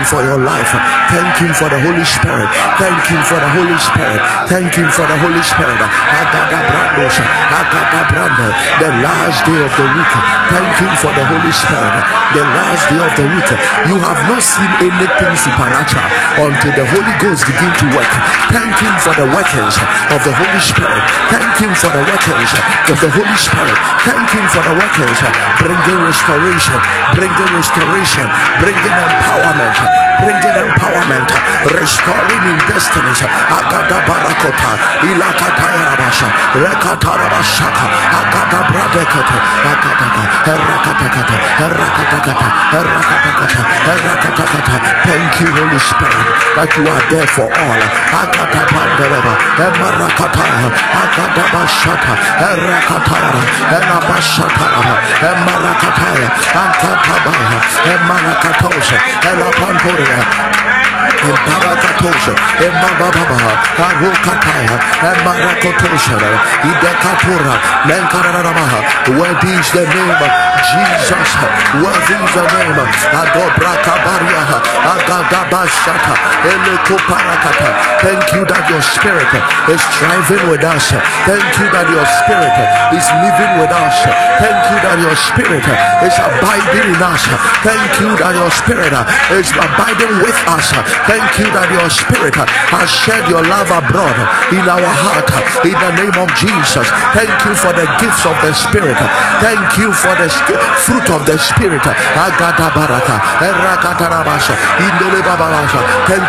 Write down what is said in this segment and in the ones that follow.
You for your life. Thank you for the Holy Spirit. Thank you for the Holy Spirit. Thank you for the Holy Spirit. The last day of the week. Thank you for the Holy Spirit. The last day of the week. You have not seen anything supernatural until the Holy Ghost begin to work. Thank Him for the workings of the Holy Spirit. Thank Him for the workings of the Holy Spirit. Thank Him for the workings bringing restoration, bringing restoration, bringing empowerment, bringing empowerment, restoring in destinies. Agada barakota, ilakata yarabasha, rekata rabashaka, agada bradekete, agada erakatakata, erakatakata, erakatakata, erakatakata. Thank you, Holy Spirit, that you are there for all. Agada pandereba, emarakata, agada bashata, erakatara, enabashatara, emarakataya, antatabaya, emarakatosha, Obrigado. Is the name of Jesus. Worthy the name of Adobrakabaria. Thank you that your spirit is driving with us. Thank you that your spirit is living with us. Thank you that your spirit is abiding in us. Thank you that your spirit is abiding with us. Thank you that your spirit has shed your love abroad in our heart in the name of Jesus. Thank you for the gifts of the spirit. Thank you for the fruit of the spirit. Thank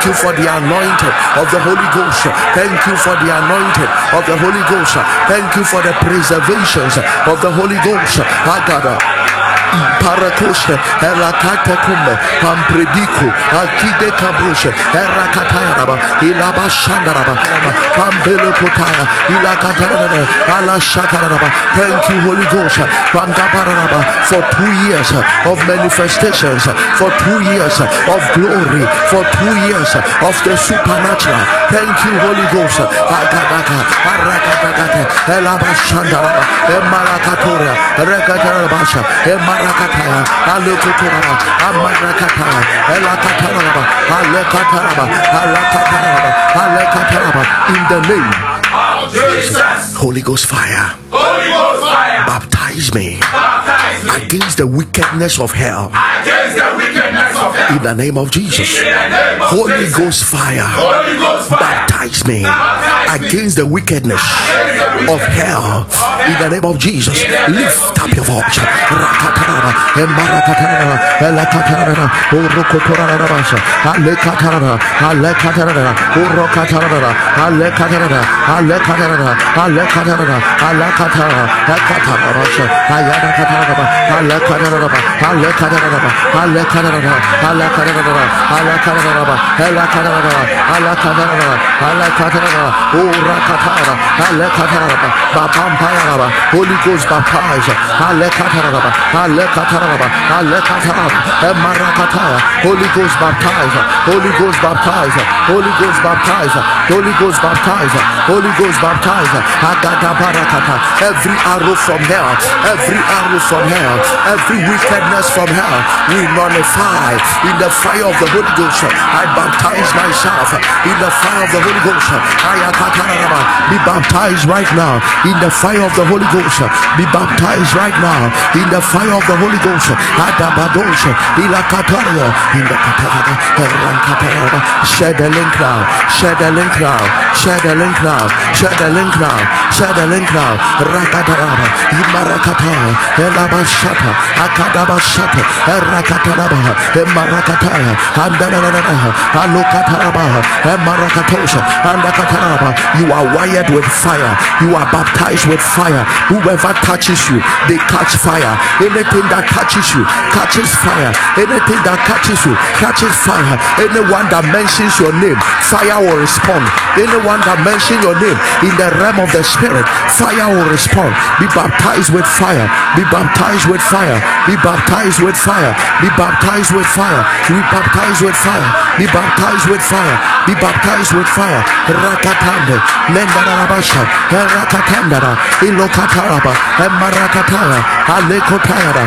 you for the anointing of the Holy Ghost. Thank you for the anointing of the Holy Ghost. Thank you for the preservations of the Holy Ghost. Agada. Parakoshe, Erakata Kumbe, Pamprediku, Akide Kabrushe, Erakatayaraba, Ilaba Shandaraba, Pambele Kotaya, Ilakataraba, Ala Shakaraba. Thank you, Holy Ghost, Pantaparaba, for two years of manifestations, for two years of glory, for two years of the supernatural. Thank you, Holy Ghost. Akadaka, Arakataka, Elaba Shandaraba, Emarakatura, Rekatarabasha, Emarakataya, Alukuturaba, Amarakataya, Elakataraba, Alekataraba, Alakataraba, Alekataraba, in the name, of Jesus. Holy Ghost fire, Holy Ghost fire. baptize me Baptize me against the wickedness of hell against the wickedness of hell. in the name of Jesus. In the name Holy Ghost fire, baptize me against the wickedness of hell. in the name of Jesus. Lift up your voice. Katanaba, Ella Katanaba, Alla Katanaba, Alla Katanaba, Ora Katara, Alla Katanaba, Babampayanaba, Holy Ghost baptize, Alla Katanaba, Alla Katanaba, Alla Katanaba, Marakataya, Holy Ghost baptize, Holy Ghost baptize, Holy Ghost baptize, Holy Ghost baptize, Holy Ghost baptize, Agata Barakata, every arrow from hell, every arrow from hell, every wickedness from hell, we nullify in the fire of the Holy Ghost. I baptize myself in the fire of the Holy Ghost. Be baptized right now in the fire of the Holy Ghost. Be baptized right now in the fire of the Holy Ghost. Ilakataria, in the Kataraba, Rankataraba, shed the link now, shed the link now, shed the link now, shed the link now, shed the link now, Rakataraba, Imarakataya, Elabashata, Akadabashata, Rakataraba, Emarakataya, Andananaha, Alukataraba, Emarakatosha, Andakataraba. You are wired with fire, you are baptized with fire. Whoever touches you, they catch fire. Anything that touches you catches fire. Anything that catches you catches fire. Anyone that mentions your name, fire will respond. Anyone that mentions your name in the realm of the spirit, fire will respond. Be baptized with fire. Be baptized with fire. Be baptized with fire. Be baptized with fire. Be baptized with fire. Be baptized with fire. Be baptized with fire. Rakatande, Mendarabasha, Rakatandara, Ilokataraba, Marakatara, Alekotara,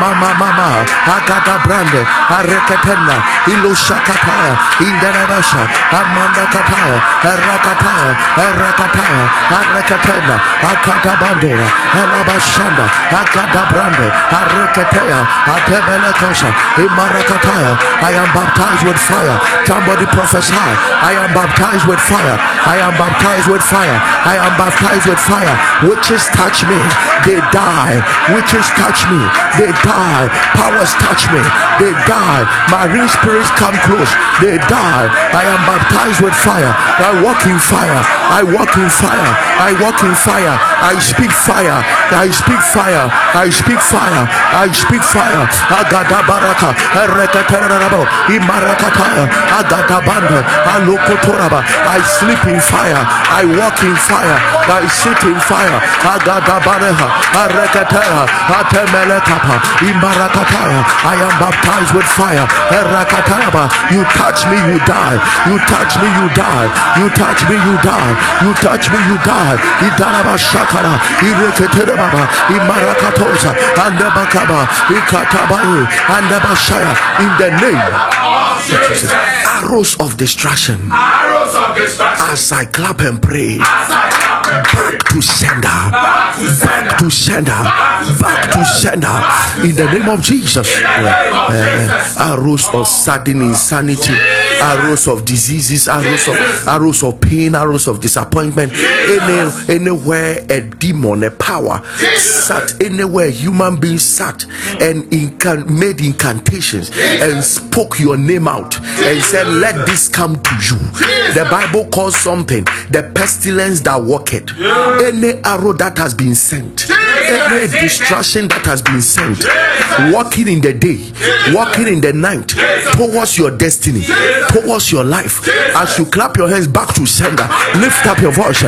Mama Mama, Agata Brande, Arekatenda, Ilushakataya, Indarabasha, Amanda Kataya, Rakataya, Rakataya, Arekatenda, Akata Bandera, Alabashanda, Akata Brande, Arekataya, Atebelekosha, Imarakataya. I am baptized with fire. Somebody prophesy. I am baptized with fire. I am baptized with fire. I am baptized with fire. Witches touch me, they die. Witches touch me, they die. Powers touch me, they die. Marine spirits come close, they die. I am baptized with fire. I walk in fire. I walk in fire. I walk in fire. I speak fire. I speak fire. I speak fire. I speak fire. Agada baraka. Erekaterabo. I sleep in fire. I walk in fire. I sit in fire. I am baptized with fire. You touch me, you die. You touch me, you die. You touch me, you die. You touch me, you die. In the name Jesus. arrows of distraction Arrows of destruction. as I clap and pray. As I clap and pray. back to sender. Back to sender. to sender. Back to sender. In the name of Jesus. Uh, arrows of sudden insanity arrows of diseases arrows of arrows of pain arrows of disappointment. Any anywhere a demon a power sat anywhere human being sat and incan- made incantations and spoke your name out and said let this come to you. The bible calls something the pestilence that walketh. Any arrow that has been sent any distraction that has been sent walking in the day walking in the night towards your destiny towards your life? As you clap your hands back to sender lift up your voice.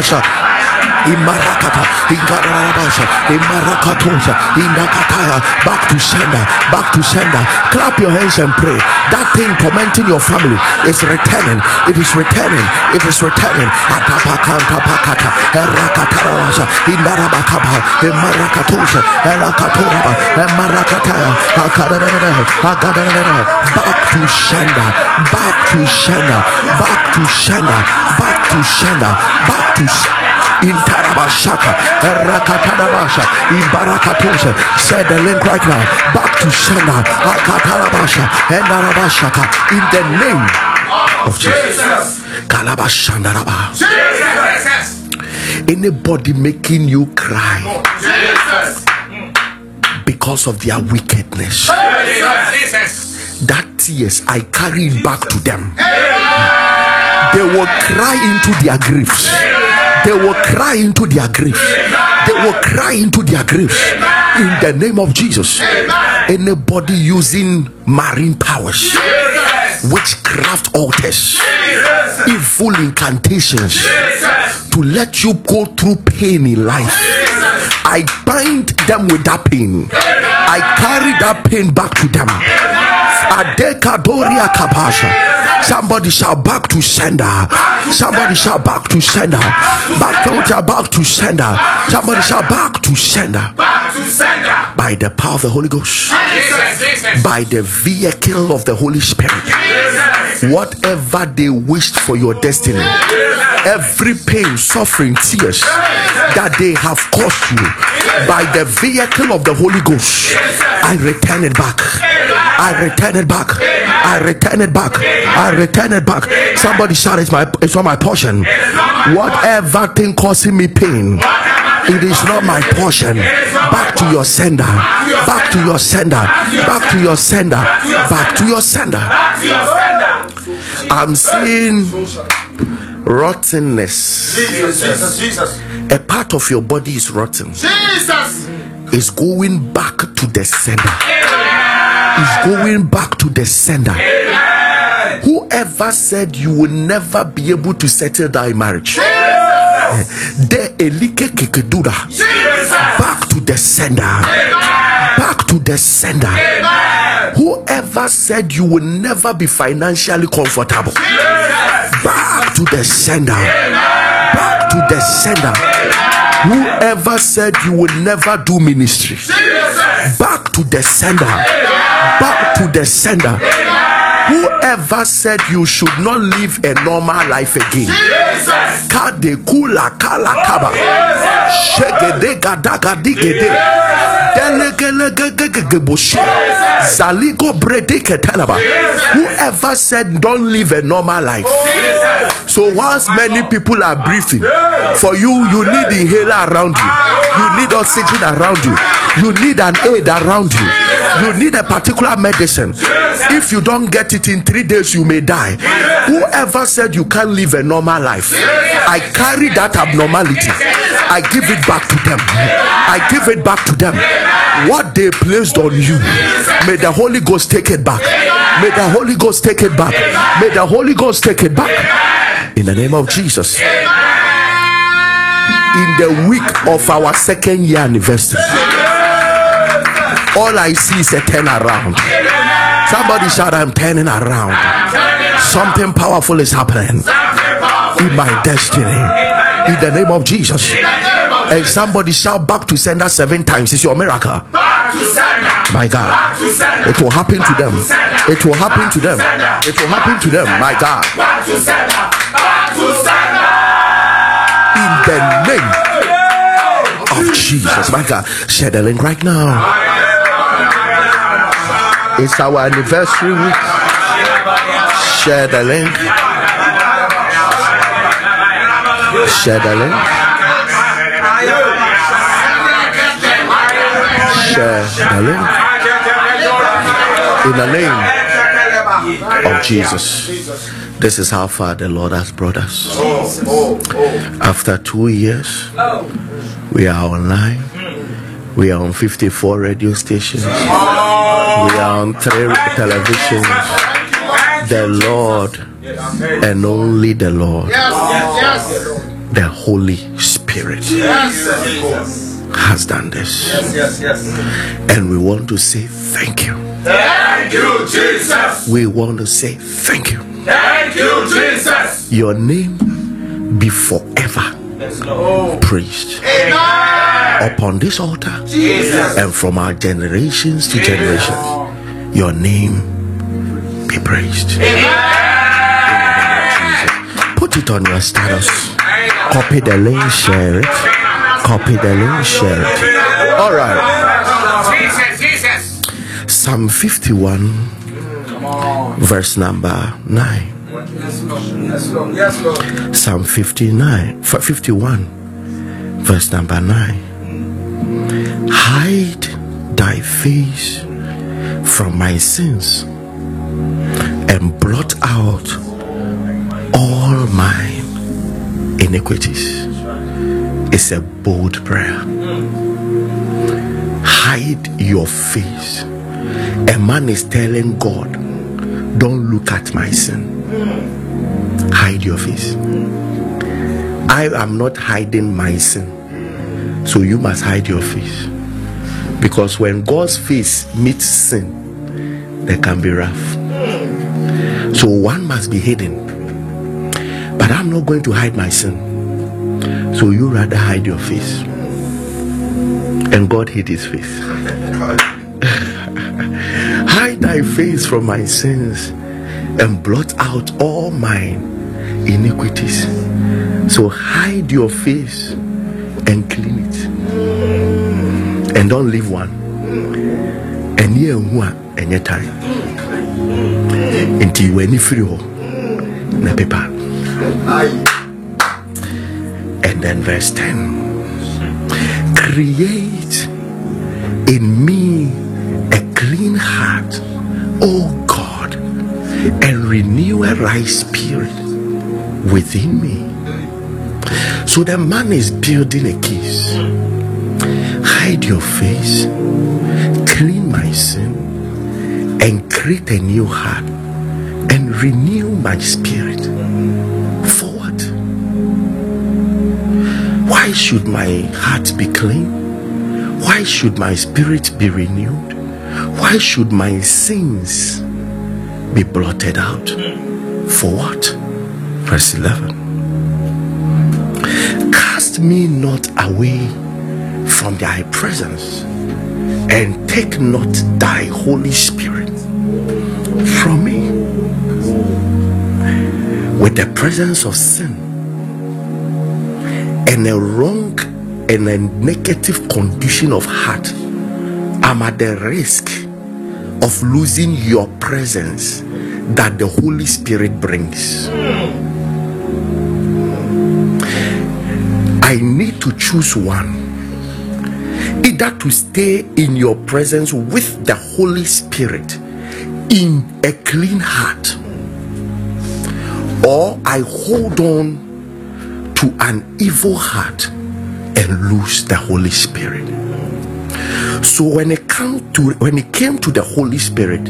Wom Imarakata, Ingarabasha, Imarakatosa, Inakataya, back to sender, back to sender. Clap your hands and pray. That thing tormenting your family is returning. It is returning. It is returning. Atapakanta pakata, Erakatarabasha, Indarabakaba, Imarakatosa, Erakatoraba, Imarakataya, Akadadada, Akadadada. Back to sender, back to sender, back to sender, back to sender, back to sender. Intarabashaka, Rakatarabasha, Imbarakatosha. Said the link right now. Back to Shana, Akatarabasha, and Narabashaka. In the name of Jesus. Kalabashandaraba. Anybody making you cry because of their wickedness, that tears I carry back to them. They will cry into their griefs. They will cry into their griefs. They will cry into their griefs. In the name of Jesus. Anybody using marine powers, witchcraft altars, evil incantations to let you go through pain in life. I bind them with that pain. I carry that pain back to them. Adekadoria kapasha. Somebody shall back to sender. Somebody shall back to sender. Back to back to sender. Somebody shout back to sender. Sender. By the power of the Holy Ghost. By the vehicle of the Holy Spirit. Whatever they wished for your destiny. Every pain, suffering, tears that they have caused you by the vehicle of the Holy Ghost, I return it back. I return it back. I return it back. I return it back. Somebody shout, It's my it's not my portion. Whatever thing causing me pain. It is not my portion. Back to your sender. Back to your sender. Back to your sender. Back to your sender. Back to your sender. I'm seeing rottenness. Jesus, Jesus, Jesus. A part of your body is rotten. Jesus. Is going back to the sender. Is going back to the sender. Whoever said you will never be able to settle down in marriage, the elike kekedura. Back to the sender. Back to the sender. Whoever said you will never be financially comfortable, back to the sender. Back to the sender. Whoever said you will never do ministry, back to the sender. Back to the sender. Whoever said you should not live a normal life again, kade kula kala kaba. Shegede gadaga digede delegelegegegegeboshi zaligo brede ketelaba whoever said don't live a normal life so once many people are breathing for you you need inhaler around you. You need oxygen around you. You need an aid around you. You need a particular medicine. If you don't get it in three days you may die. Whoever said you can't live a normal life i carry that abnormality. I give it back to them. I give it back to them. What they placed on you may the holy ghost take it back. May the holy ghost take it back. May the holy ghost take it back in the name of jesus. In the week of our second year anniversary. All i see is a turnaround somebody shout i'm turning around. Something powerful is happening in my destiny. In the name of jesus. And somebody shout back to sender seven times. It's your miracle. My god. It will happen to them. It will happen to them. It will happen to them. My god in the name of jesus. My god share the link right now. It's our anniversary week. Share the link. Share the link. Share the link. In the name of jesus. This is how far the lord has brought us. After two years we are online. We are on 54 radio stations. We are on three televisions. The lord and only the lord. The holy spirit has done this Yes, yes. Yes. And we want to say thank you Thank you, Jesus. we want to say thank you Thank you, Jesus. your name be forever praised upon this altar Jesus. and from our generations to generations your name be praised Amen. put it on your status copy the link share it copy the link share it all right psalm 51 verse number 9 Yes, Lord. Yes, Lord. Psalm 59, 51, verse number 9. Hide thy face from my sins and blot out all my iniquities. It's a bold prayer. hide your face. A man is telling God, Don't look at my sin. Hide your face. I am not hiding my sin. So you must hide your face. Because when God's face meets sin, there can be wrath. So one must be hidden. But I'm not going to hide my sin. So you rather hide your face. And God hid his face. hide thy face from my sins and blot out all mine iniquities. So hide your face and clean it. And don't leave one. And here one and your time. Until you any free na paper. And then verse 10 Create in me a clean heart, O God, and renew a right spirit within me. So the man is building a case. Hide your face, clean my sin, and create a new heart and renew my spirit. Why should my heart be clean? Why should my spirit be renewed? Why should my sins be blotted out? For what? Verse 11 Cast me not away from thy presence, and take not thy Holy Spirit from me. With the presence of sin and a wrong and a negative condition of heart, I'm at the risk of losing your presence that the Holy Spirit brings. I need to choose one either to stay in your presence with the Holy Spirit in a clean heart, or I hold on to an evil heart and lose the Holy Spirit. So when it came to when it came to the Holy Spirit,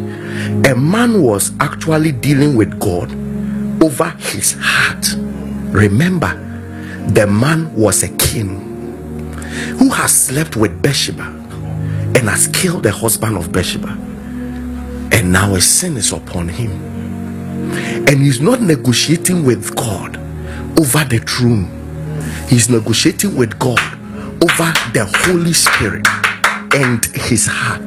a man was actually dealing with God over his heart. Remember, the man was a king who has slept with Bathsheba and has killed the husband of Bathsheba. And now a sin is upon him. And he's not negotiating with God over the throne, he's negotiating with God over the Holy Spirit and his heart.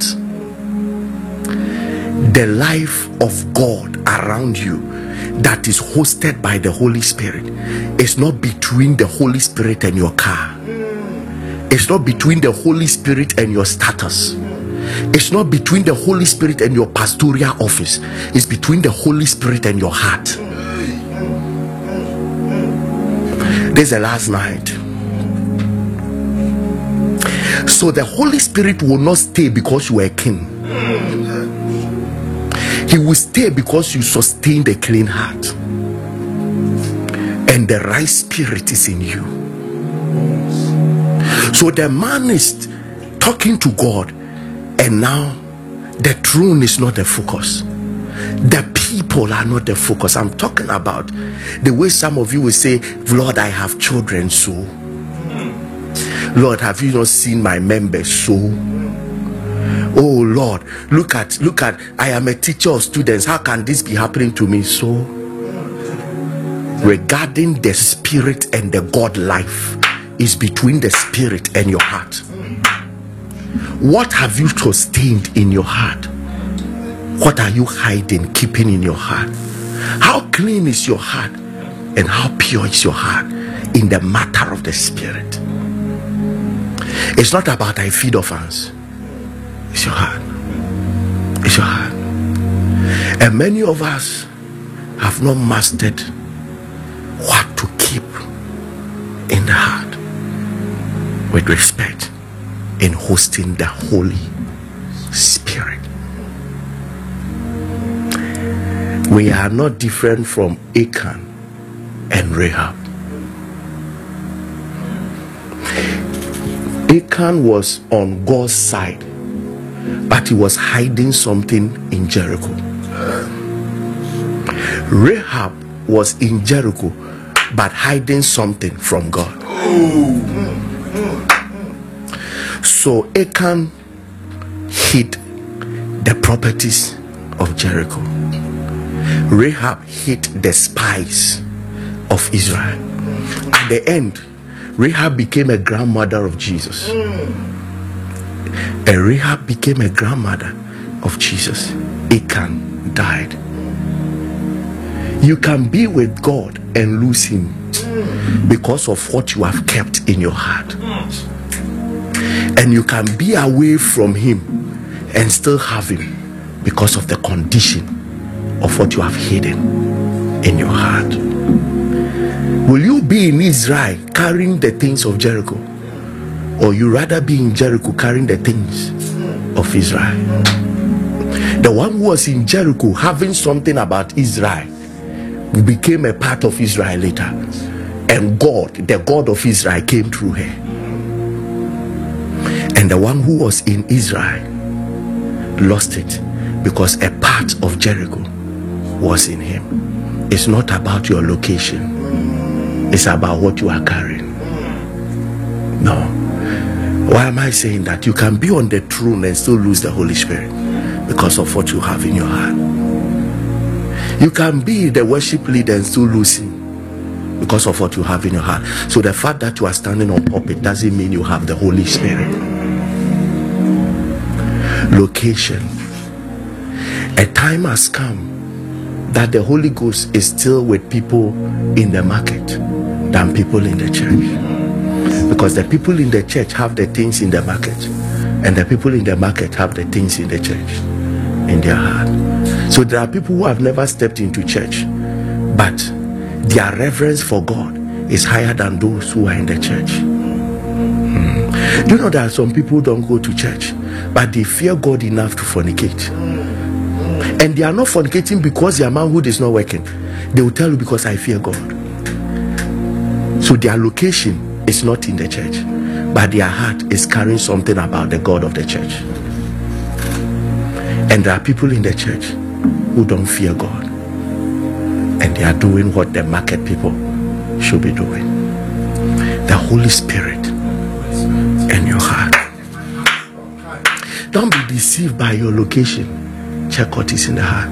The life of God around you that is hosted by the Holy Spirit is not between the Holy Spirit and your car. It's not between the Holy Spirit and your status. It's not between the Holy Spirit and your pastoral office. It's between the Holy Spirit and your heart. This is the last night. So the Holy Spirit will not stay because you are a king. He will stay because you sustain the clean heart. And the right spirit is in you. So the man is talking to God, and now the throne is not the focus. The people are not the focus. I'm talking about the way some of you will say, Lord, I have children, so. Lord, have you not seen my members, so? Oh Lord, look at look at I am a teacher of students. How can this be happening to me? So regarding the spirit and the God life is between the spirit and your heart. What have you sustained in your heart? What are you hiding, keeping in your heart? How clean is your heart and how pure is your heart in the matter of the spirit? It's not about I feed orphans, it's your heart. It's your heart. And many of us have not mastered what to keep in the heart with respect in hosting the Holy Spirit. We are not different from Achan and Rahab. Achan was on God's side but he was hiding something in Jericho. Rahab was in Jericho, but hiding something from God. So Achan hid the properties of Jericho. Rahab hid the spies of Israel. At the end, Rahab became a grandmother of Jesus. And Rahab became a grandmother of Jesus. Achan died. You can be with God and lose Him because of what you have kept in your heart. And you can be away from Him and still have Him because of the condition of what you have hidden in your heart. Will you be in Israel carrying the things of Jericho? Or you rather be in Jericho carrying the things of Israel? The one who was in Jericho having something about Israel became a part of Israel later. And God, the God of Israel, came through her. And the one who was in Israel lost it because a part of Jericho was in him. It's not about your location, it's about what you are carrying. No. Why am I saying that? You can be on the throne and still lose the Holy Spirit because of what you have in your heart. You can be the worship leader and still lose him because of what you have in your heart. So the fact that you are standing on pulpit doesn't mean you have the Holy Spirit. Location. A time has come that the Holy Ghost is still with people in the market than people in the church. Because the people in the church have the things in the market, and the people in the market have the things in the church in their heart. So there are people who have never stepped into church, but their reverence for God is higher than those who are in the church. Hmm. You know that some people don't go to church, but they fear God enough to fornicate. And they are not fornicating because their manhood is not working. They will tell you because I fear God. So their location is not in the church, but their heart is carrying something about the God of the church. And there are people in the church who don't fear God. And they are doing what the market people should be doing. The Holy Spirit in your heart. Don't be deceived by your location. Check what is in the heart.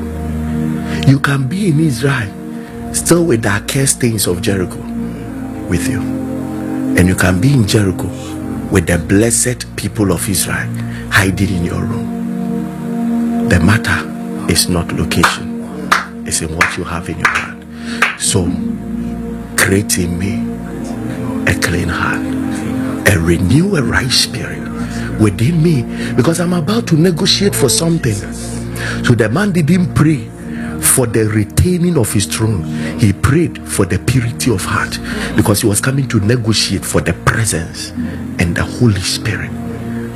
You can be in Israel still with the accursed things of Jericho with you. And you can be in Jericho with the blessed people of Israel hiding in your room. The matter is not location, it's in what you have in your heart. So, create in me a clean heart and renew a right spirit within me because I'm about to negotiate for something. So the man didn't pray for the retaining of his throne, he prayed for the purity of heart because he was coming to negotiate for the presence and the Holy Spirit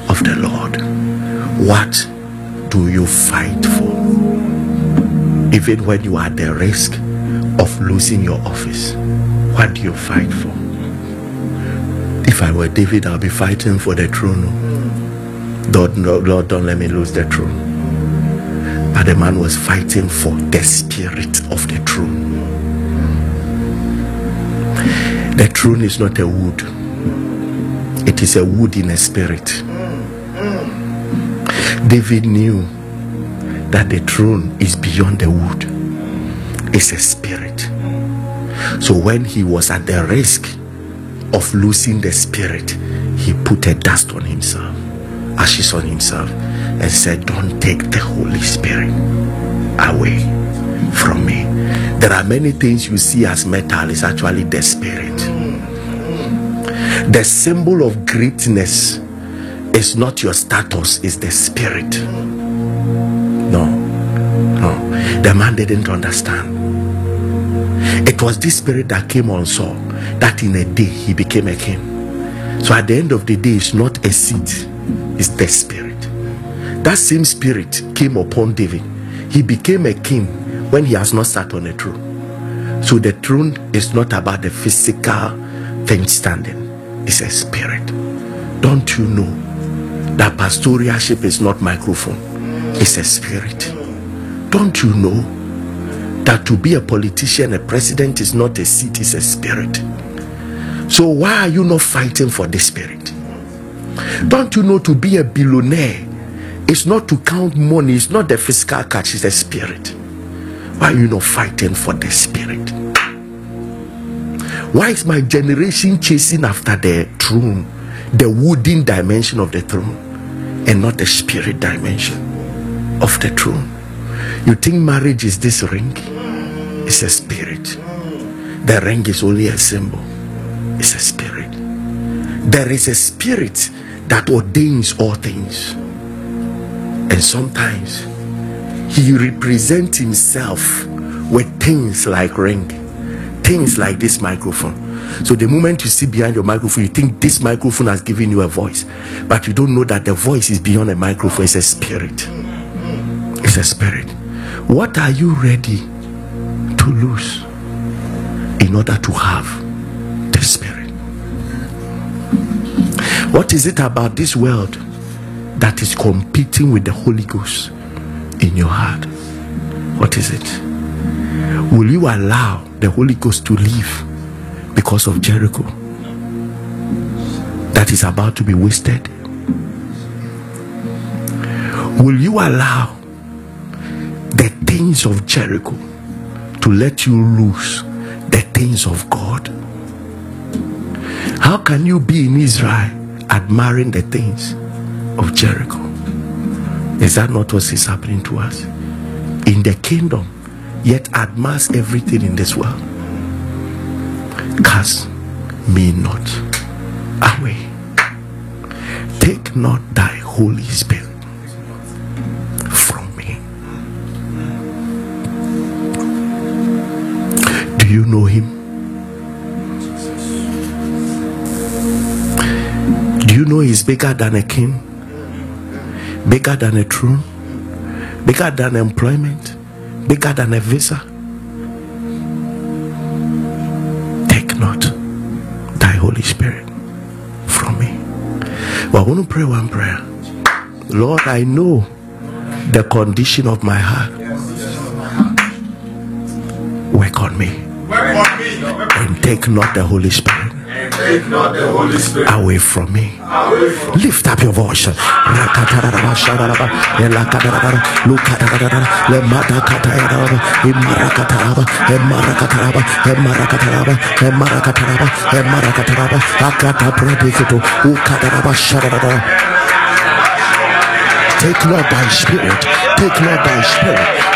of the Lord. What do you fight for? Even when you are at the risk of losing your office, what do you fight for? If I were David, I'll be fighting for the throne. Lord, Lord, don't let me lose the throne. But the man was fighting for the spirit of the throne. The throne is not a wood, it is a wood in a spirit. David knew that the throne is beyond the wood, it's a spirit. So when he was at the risk of losing the spirit, he put a dust on himself, ashes on himself, and said, Don't take the Holy Spirit away from me. There are many things you see as metal, is actually the Spirit. The symbol of greatness is not your status, is the Spirit. No, no. The man didn't understand. It was this spirit that came on Saul that in a day he became a king. So at the end of the day, it's not a seat, it's the spirit. That same spirit came upon David. He became a king when he has not sat on a throne. So the throne is not about the physical thing standing, it's a spirit. Don't you know that pastoralship is not microphone, it's a spirit. Don't you know that to be a politician, a president is not a seat, it's a spirit? So why are you not fighting for the spirit? Don't you know to be a billionaire it's not to count money, it's not the physical catch, it's the spirit. Why are you not fighting for the spirit? Why is my generation chasing after the throne, the wooden dimension of the throne, and not the spirit dimension of the throne? You think marriage is this ring? It's a spirit. The ring is only a symbol, it's a spirit. There is a spirit that ordains all things. And sometimes he represents himself with things like ring, things like this microphone. So the moment you see behind your microphone, you think this microphone has given you a voice, but you don't know that the voice is beyond a microphone, it's a spirit. It's a spirit. What are you ready to lose in order to have the spirit? What is it about this world that is competing with the Holy Ghost in your heart? What is it? Will you allow the Holy Ghost to leave because of Jericho that is about to be wasted? Will you allow the things of Jericho to let you lose the things of God? How can you be in Israel admiring the things of Jericho? Is that not what is happening to us? In the kingdom, yet admires everything in this world. Cast me not away. Take not thy Holy Spirit from me. Do you know him? Do you know he's bigger than a king? Bigger than a throne? Bigger than employment? Bigger than a visa? Take not thy Holy Spirit from me. Well, I want to pray one prayer. Lord, I know the condition of my heart. Work on me Work on me. And take not the Holy Spirit away from me. Lift up your voice. Take Lord thy spirit. Take Lord thy spirit.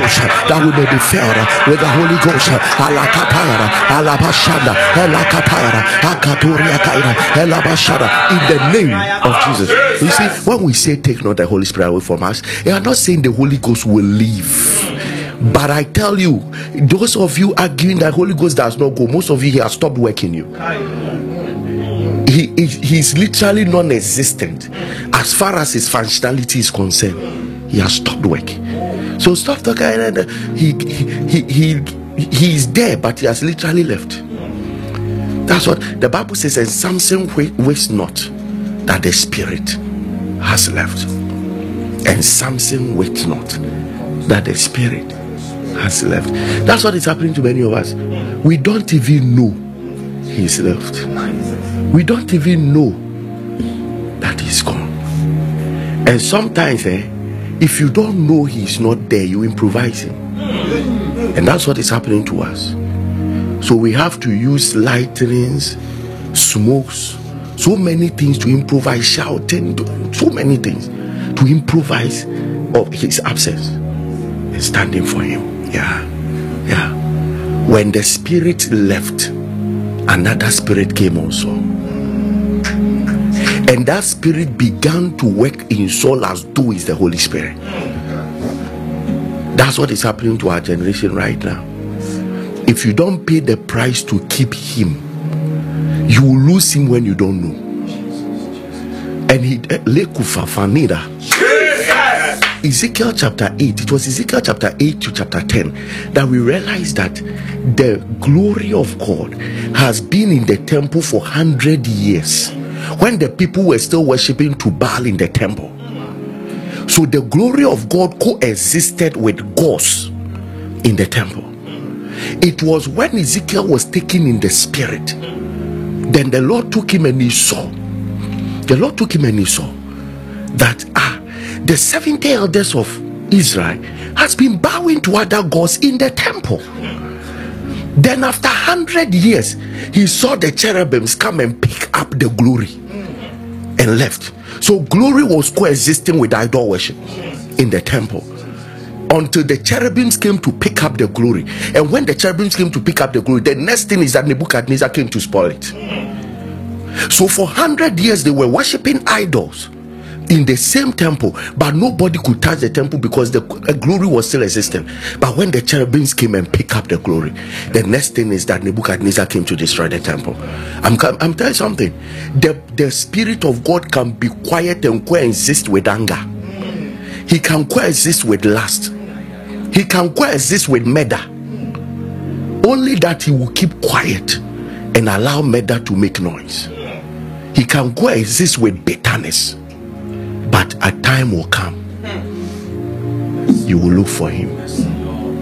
that we may be filled with the Holy Ghost, uh, Alakatayara, Alabashanda, Elakatayara, Akaturia Kaira, Elabashada, in the name of Jesus. You see, when we say take not the Holy Spirit away from us, we are not saying the Holy Ghost will leave. But I tell you, those of you arguing that Holy Ghost does not go, most of you he has stopped working you. He, he he's literally non-existent as far as his functionality is concerned. He has stopped working. So stop talking. He he he he he's there, but he has literally left. That's what the Bible says. And Samson wa- waits not that the spirit has left, and Samson waits not that the spirit has left. That's what is happening to many of us. We don't even know he's left. We don't even know that he's gone. And sometimes, eh, if you don't know he's not there, you improvise him. And that's what is happening to us. So we have to use lightnings, smokes, so many things to improvise, shouting, so many things to improvise of his absence and standing for him. Yeah, yeah. When the spirit left, another spirit came also. And that spirit began to work in Saul as though it's the Holy Spirit. That's what is happening to our generation right now. If you don't pay the price to keep him, you will lose him when you don't know. And he eh, lekufa fanida. Ezekiel chapter 8, it was Ezekiel chapter 8 to chapter 10 that we realized that the glory of God has been in the temple for 100 years when the people were still worshiping to Baal in the temple. So the glory of God coexisted with gods in the temple. It was when Ezekiel was taken in the spirit, then the Lord took him and he saw. The Lord took him and he saw that ah, the 70 elders of Israel has been bowing to other gods in the temple. Then, after 100 years, he saw the cherubims come and pick up the glory and left. So, glory was coexisting with idol worship in the temple until the cherubims came to pick up the glory. And when the cherubims came to pick up the glory, the next thing is that Nebuchadnezzar came to spoil it. So, for 100 years, they were worshiping idols in the same temple, but nobody could touch the temple because the glory was still existing. But when the cherubims came and pick up the glory, the next thing is that Nebuchadnezzar came to destroy the temple. I'm I'm telling you something. The the spirit of God can be quiet and coexist with anger. He can coexist with lust. He can coexist with murder. Only that he will keep quiet and allow murder to make noise. He can coexist with bitterness but a time will come. You will look for him.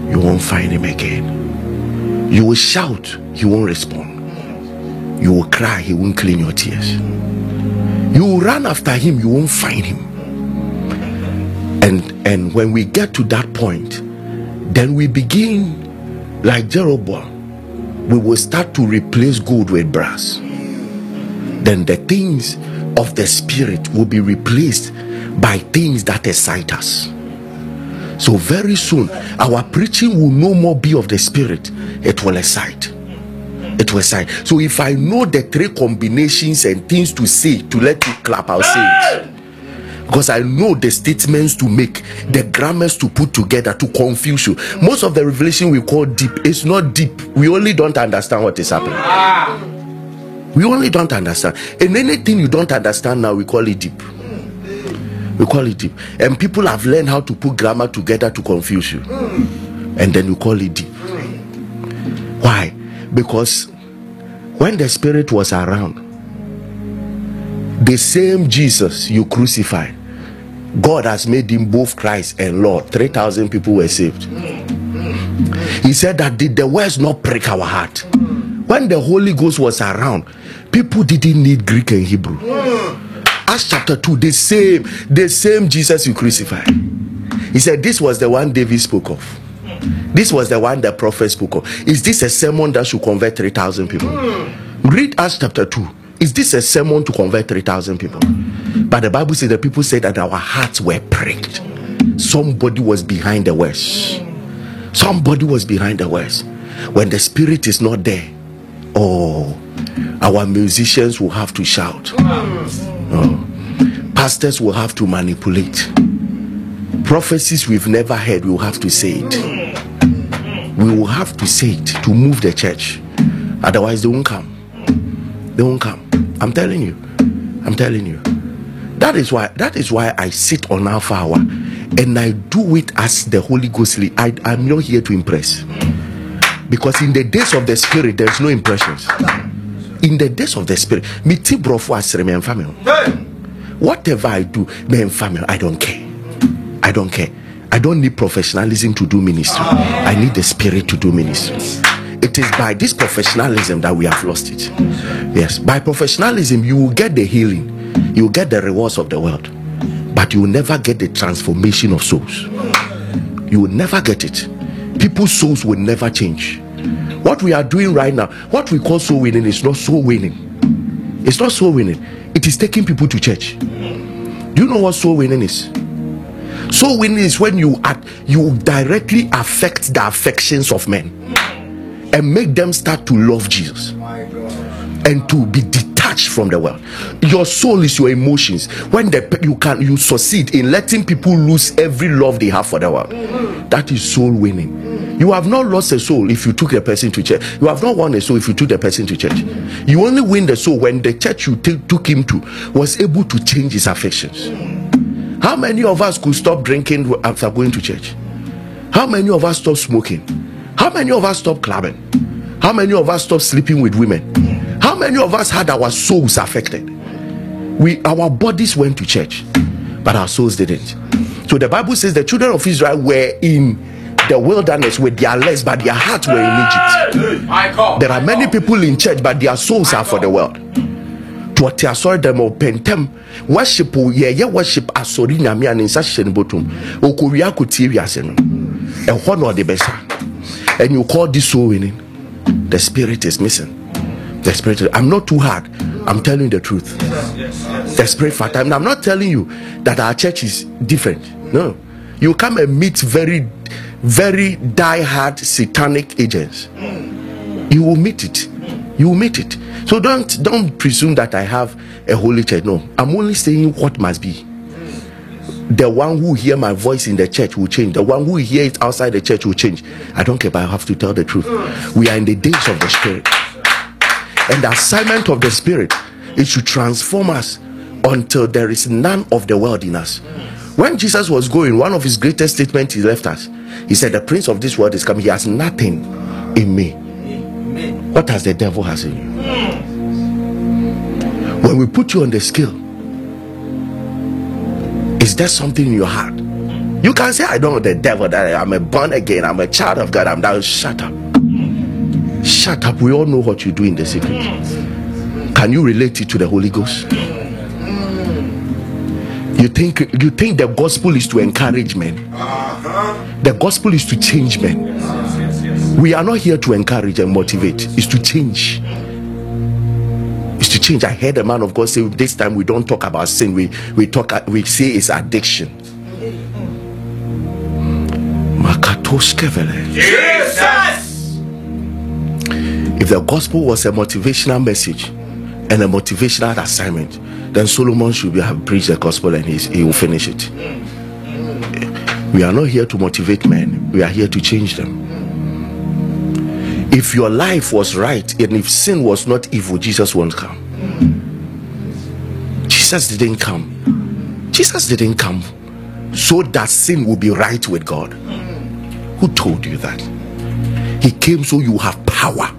You won't find him again. You will shout, he won't respond. You will cry, he won't clean your tears. You will run after him, you won't find him. And and when we get to that point, then we begin like Jeroboam. We will start to replace gold with brass. Then the things of the spirit will be replaced by things that excite us. So, very soon, our preaching will no more be of the spirit, it will excite. It will excite. So, if I know the three combinations and things to say to let you clap, I'll say it because I know the statements to make, the grammars to put together to confuse you. Most of the revelation we call deep is not deep. We only don't understand what is happening. Ah! We only don't understand. And anything you don't understand now, we call it deep. We call it deep. And people have learned how to put grammar together to confuse you. Hmm. And then you call it deep. Why? Because when the Spirit was around, the same Jesus you crucified, God has made him both Christ and Lord. 3,000 people were saved. He said that did the words not break our heart? Hmm. When the Holy Ghost was around, people didn't need Greek and Hebrew. Hmm. Acts chapter 2, the same, the same Jesus you crucified. He said, This was the one David spoke of. This was the one the prophet spoke of. Is this a sermon that should convert 3,000 people? Read Acts chapter 2. Is this a sermon to convert 3,000 people? But the Bible says the people said that our hearts were pricked. Somebody was behind the words. Somebody was behind the words. When the spirit is not there, oh, our musicians will have to shout. Oh. Pastors will have to manipulate. Prophecies we've never heard, we will have to say it. We will have to say it to move the church. Otherwise, they won't come. They won't come. I'm telling you. I'm telling you. That is why that is why I sit on Alpha Hour and I do it as the Holy Ghost. I, I'm not here to impress. Because in the days of the spirit, there's no impressions. In the days of the spirit, miti brofo asere me family. Whatever I do, me family, I don't care. I don't care. I don't need professionalism to do ministry. I need the spirit to do ministry. It is by this professionalism that we have lost it. Yes, by professionalism, you will get the healing, you will get the rewards of the world, but you will never get the transformation of souls. You will never get it. People's souls will never change. What we are doing right now, what we call soul winning, is not soul winning. It's not soul winning. It is taking people to church. Do you know what soul winning is? Soul winning is when you act, you directly affect the affections of men and make them start to love Jesus and to be detached from the world. Your soul is your emotions. When the, you can you succeed in letting people lose every love they have for the world, that is soul winning. You have not lost a soul if you took a person to church. You have not won a soul if you took the person to church. You only win the soul when the church you t- took him to was able to change his affections. How many of us could stop drinking after going to church? How many of us stop smoking? How many of us stop clubbing? How many of us stop sleeping with women? How many of us had our souls affected? We our bodies went to church, but our souls didn't. So the Bible says the children of Israel were in the wilderness with their legs, but their hearts were in Egypt. There are many people in church, but their souls are for the world. To ɔte asɔre dɛm ɔpɛntɛm worship yɛyɛ worship asɔre nyame a ne nsa hyehyɛ no bɔtom ɔkɔwia akɔtie wiase no. Ɛhɔ na ɔde bɛsa. And you call this soul winning. The spirit is missing. The spirit is, i'm not too hard. I'm telling you the truth. The spirit factor i'm not telling you that our church is different. No. You come and meet very very die-hard satanic agents. You will meet it. You will meet it. So don't don't presume that i have a holy church. No i'm only saying what must be. The one who hear my voice in the church will change. The one who hear it outside the church will change. I don't care but i have to tell the truth. We are in the days of the spirit. And the assignment of the spirit is to transform us until there is none of the world in us when jesus was going one of his greatest statements he left us. He said the prince of this world is coming. He has nothing in me. What has the devil has in you? When we put you on the scale is there something in your heart? You can say i don't know the devil that i'm a born again. I'm a child of god. I'm down. Shut up. Shut up. We all know what you do in the secret. Can you relate it to the holy ghost you think you think the gospel is to encourage men? The gospel is to change men. We are not here to encourage and motivate. It's to change. It's to change. I heard a man of god say this time we don't talk about sin. We we talk we say it's addiction. Jesus. if the gospel was a motivational message and a motivational assignment then solomon should be, have preached the gospel and he will finish it. We are not here to motivate men. We are here to change them. If your life was right and if sin was not evil jesus won't come. Jesus didn't come. Jesus didn't come so that sin will be right with god. Who told you that? He came so you have power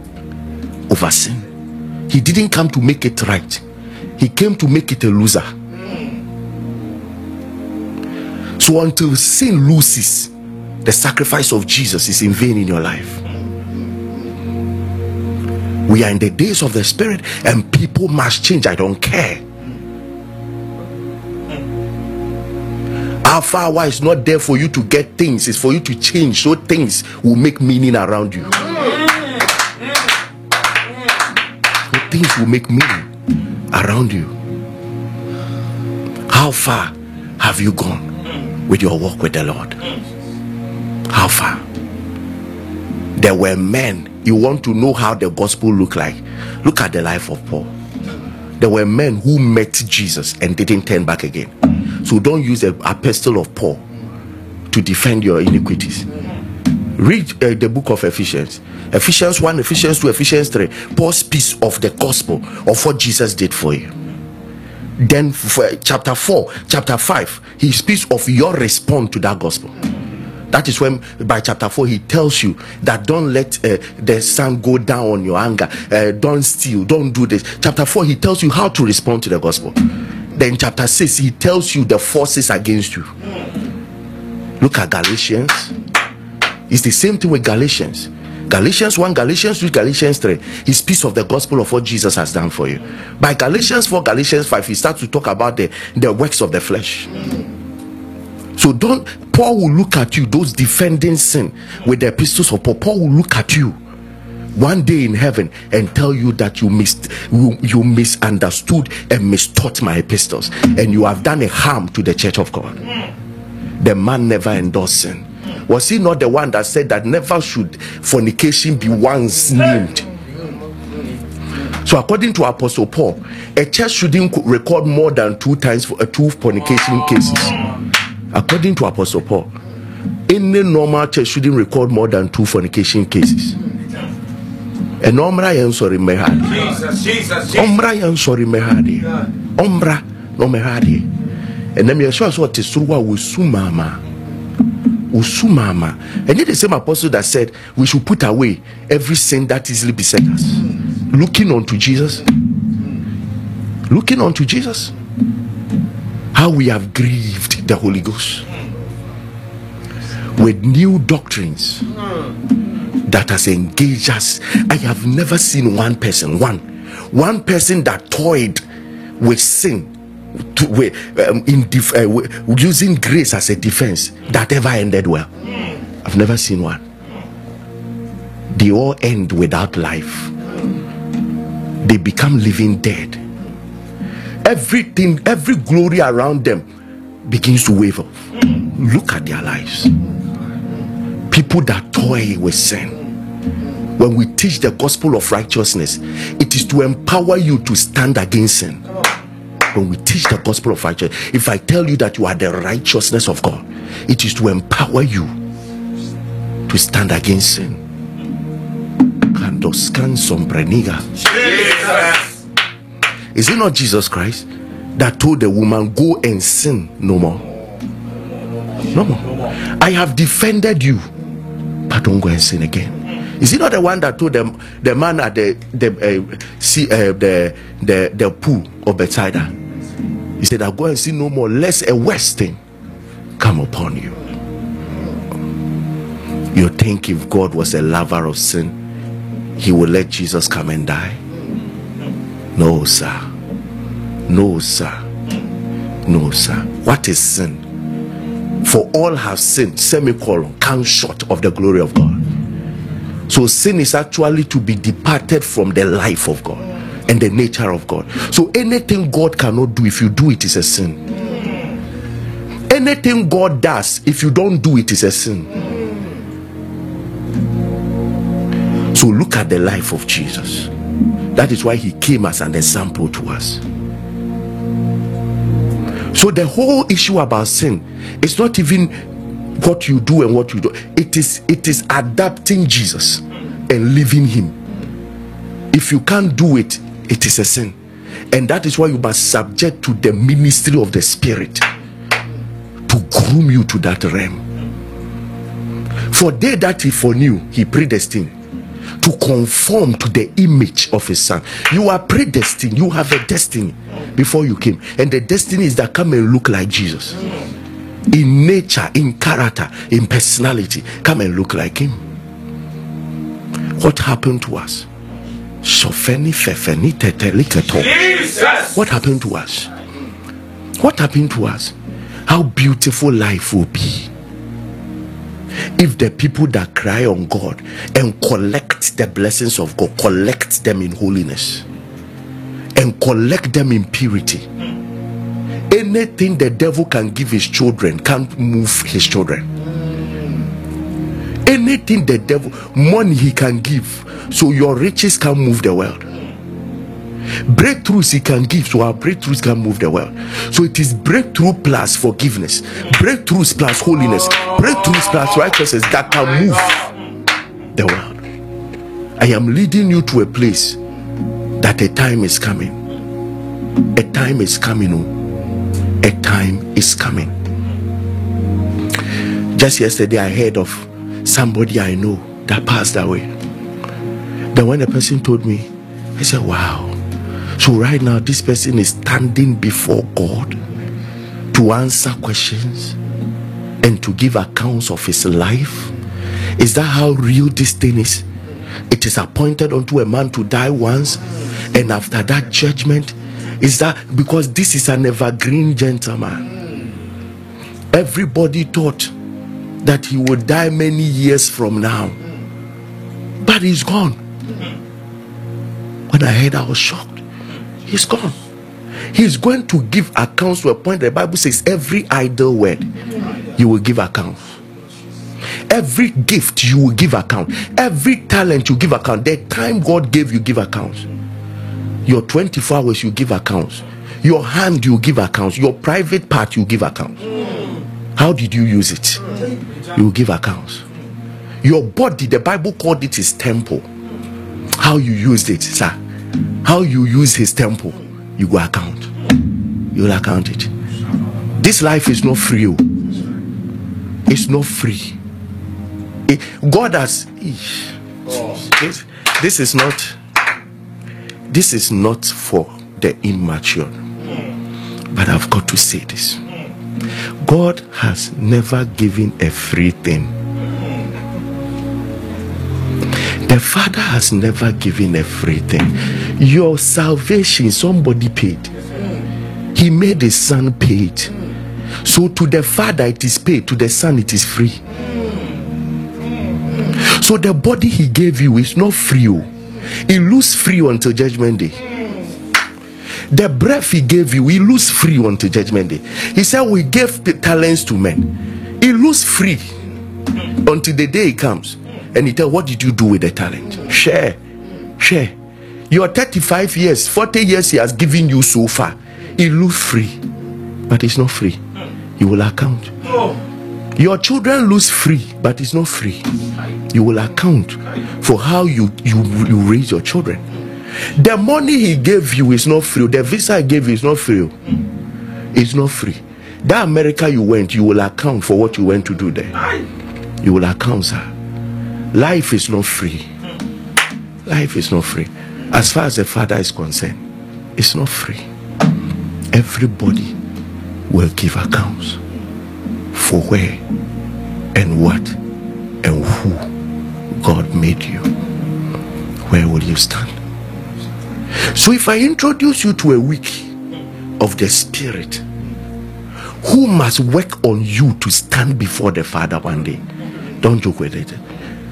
over sin. He didn't come to make it right he came to make it a loser. So until sin loses the sacrifice of jesus is in vain in your life. We are in the days of the spirit and people must change. I don't care. Alpha hour is not there for you to get things it's for you to change. So things will make meaning around you. So things will make meaning around you. How far have you gone with your walk with the lord? How far? There were men you want to know how the gospel looked like? Look at the life of paul. There were men who met jesus and didn't turn back again. So don't use the epistle of paul to defend your iniquities read uh, the book of ephesians. Ephesians 1 ephesians 2 ephesians 3 paul speaks of the gospel of what jesus did for you. Then for chapter 4 chapter 5 he speaks of your response to that gospel. That is when by chapter 4 he tells you that don't let uh, the sun go down on your anger. Uh, don't steal don't do this. Chapter 4 he tells you how to respond to the gospel. Then chapter 6 he tells you the forces against you. Look at galatians it's the same thing with galatians Galatians 1, Galatians 2, Galatians 3. He speaks of the gospel of what Jesus has done for you. By Galatians 4, Galatians 5, he starts to talk about the, the works of the flesh. So don't Paul will look at you, those defending sin with the epistles of Paul. Paul will look at you one day in heaven and tell you that you missed you, you misunderstood and mistaught my epistles and you have done a harm to the church of God. The man never endorsed sin. Was he not the one that said that never should fornication be once named? So, according to Apostle Paul, a church shouldn't record more than two times for uh, two fornication cases. According to Apostle Paul, any normal church shouldn't record more than two fornication cases. And Omra yɛn sɔre mmɛha adeɛ ɔmmra yɛn sɔre mmɛha adeɛ ɔmmra na ɔmmɛha adeɛ ɛnam yɛn sɔ sɛ ɔte soro a wɔsu wɔsu maama ɛnyɛ the same apostle that said we should put away every sin that easily beset us. Looking unto Jesus. Looking unto Jesus. How we have grieved the Holy Ghost. With new doctrines. That has engaged us. I have never seen one person, one, one person that toyed with sin, to, um, in def- uh, using grace as a defense that ever ended well. I've never seen one. They all end without life. They become living dead. Everything, every glory around them begins to wave off. Look at their lives people that toy with sin. When we teach the gospel of righteousness, it is to empower you to stand against sin. When we teach the gospel of righteousness, if I tell you that you are the righteousness of God, it is to empower you to stand against sin. Is it not Jesus Christ that told the woman, Go and sin no more? No more. I have defended you but don't go and sin again. Is he not the one that told them the man at the the uh, see uh, the the the pool of Bethsaida? He said, "I'll go and see no more, lest a thing come upon you." You think if God was a lover of sin, He would let Jesus come and die? No, sir. No, sir. No, sir. What is sin? For all have sinned, semicolon, come short of the glory of God. So sin is actually to be departed from the life of God and the nature of God. So anything God cannot do, if you do it, is a sin. Anything God does, if you don't do it, is a sin. So look at the life of Jesus. That is why he came as an example to us. So the whole issue about sin is not even what you do and what you do. It is it is adapting Jesus and living him. If you can't do it, it is a sin. And that is why you must subject to the ministry of the spirit to groom you to that realm. For they that he foreknew, he predestined to conform to the image of his son. You are predestined, you have a destiny before you came, and the destiny is that come and look like Jesus in nature, in character, in personality. Come and look like him. What happened to us? What happened to us? What happened to us? How beautiful life will be if the people that cry on God and collect the blessings of God, collect them in holiness and collect them in purity. Anything the devil can give his children can't move his children. Anything the devil, money he can give, so your riches can move the world. Breakthroughs he can give, so our breakthroughs can move the world. So it is breakthrough plus forgiveness, breakthroughs plus holiness, breakthroughs plus righteousness that can move the world. I am leading you to a place that a time is coming. A time is coming. Oh. A time is coming. Just yesterday, I heard of somebody I know that passed away. Then, when the person told me, I said, Wow. So, right now, this person is standing before God to answer questions and to give accounts of his life. Is that how real this thing is? It is appointed unto a man to die once, and after that judgment, is that because this is an evergreen gentleman? Everybody thought that he would die many years from now, but he's gone. When I heard, I was shocked. He's gone. He's going to give accounts to a point the Bible says every idle word you will give account. Every gift you will give account. Every talent you give account. The time God gave you give account. Your 24 hours, you give accounts. Your hand, you give accounts. Your private part, you give accounts. How did you use it? You give accounts. Your body, the Bible called it his temple. How you used it, sir. How you use his temple, you go account. You will account it. This life is not free. oh. It's not free. Eh, God has. This, this is not. This is not for the immature. But I've got to say this. God has never given a free thing. The Father has never given a free thing. Your salvation, somebody paid. He made the Son paid. So to the Father it is paid, to the Son it is free. So the body He gave you is not free. oh. It lose free until Judgment Day. The breath He gave you, He lose free until Judgment Day. He said, We gave the talents to men. He lose free until the day He comes. And He tell, What did you do with the talent? Share, share. Your 35 years, 40 years He has given you so far. He lose free, but it's not free. You will account. Your children lose free, but it's not free. You will account for how you, you, you raise your children. The money he gave you is not free. The visa he gave you is not free. It's not free. That America you went, you will account for what you went to do there. You will account, sir. Life is not free. Life is not free. As far as the Father is concerned, it's not free. Everybody will give accounts for where and what and who God made you. Where will you stand? So, if I introduce you to a week of the Spirit, who must work on you to stand before the Father one day? Don't joke with it.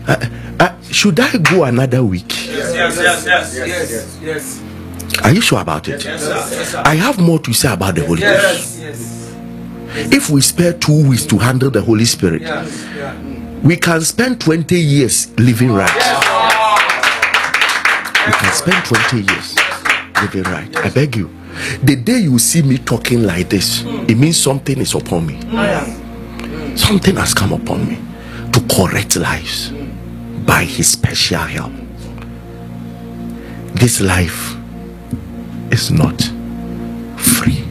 Uh, uh, should I go another week? Yes, yes, yes, yes. Yes, yes, Are you sure about it? Yes, sir. Yes, sir. I have more to say about the Holy Ghost. yes, yes, If we spare two weeks to handle the Holy Spirit, yes, yeah. we can spend 20 years living right. We can spend 20 years living right. I beg you. The day you see me talking like this, it means something is upon me. Something has come upon me to correct lives by His special help. This life is not free.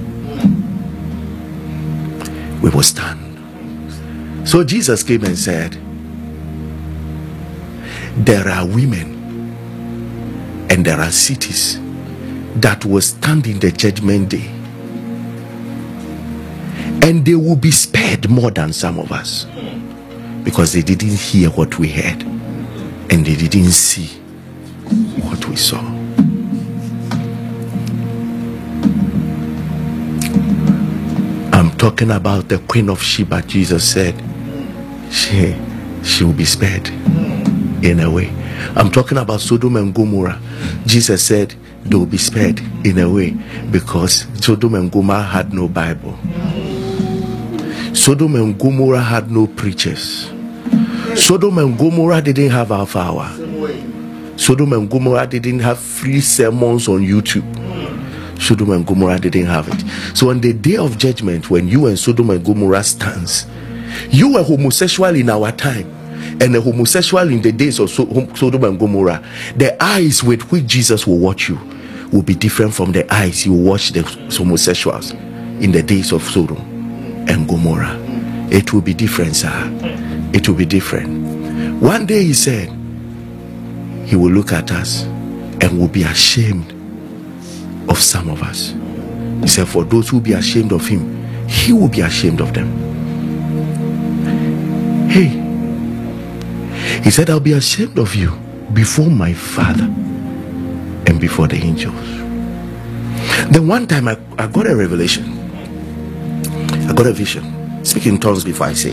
We will stand. So Jesus came and said, There are women and there are cities that will stand in the judgment day and they will be spared more than some of us because they didn't hear what we heard and they didn't see what we saw. I'm talking about the Queen of Sheba. Jesus said, she, she will be spared in a way. I'm talking about Sodom and Gomorrah. Jesus said they will be spared in a way because Sodom and Gomorrah had no Bible. Sodom and Gomorrah had no preachers. Sodom and Gomorrah didn't have Alpha Hour. Sodom and Gomorrah didn't have free sermons on YouTube. Sodom and Gomorrah didn't have it. So on the day of judgment, when you and Sodom and Gomorrah stands, you were homosexual in our time and a homosexual in the days of Sodom and Gomorrah. The eyes with which Jesus will watch you will be different from the eyes you watch the homosexuals in the days of Sodom and Gomorrah. It will be different, sir. It will be different. One day he said, He will look at us and will be ashamed of some of us. He said, For those who be ashamed of him, he will be ashamed of them. Hey, he said, I'll be ashamed of you before my father and before the angels. Then one time I, I got a revelation. I got a vision. Speak in tongues before I say.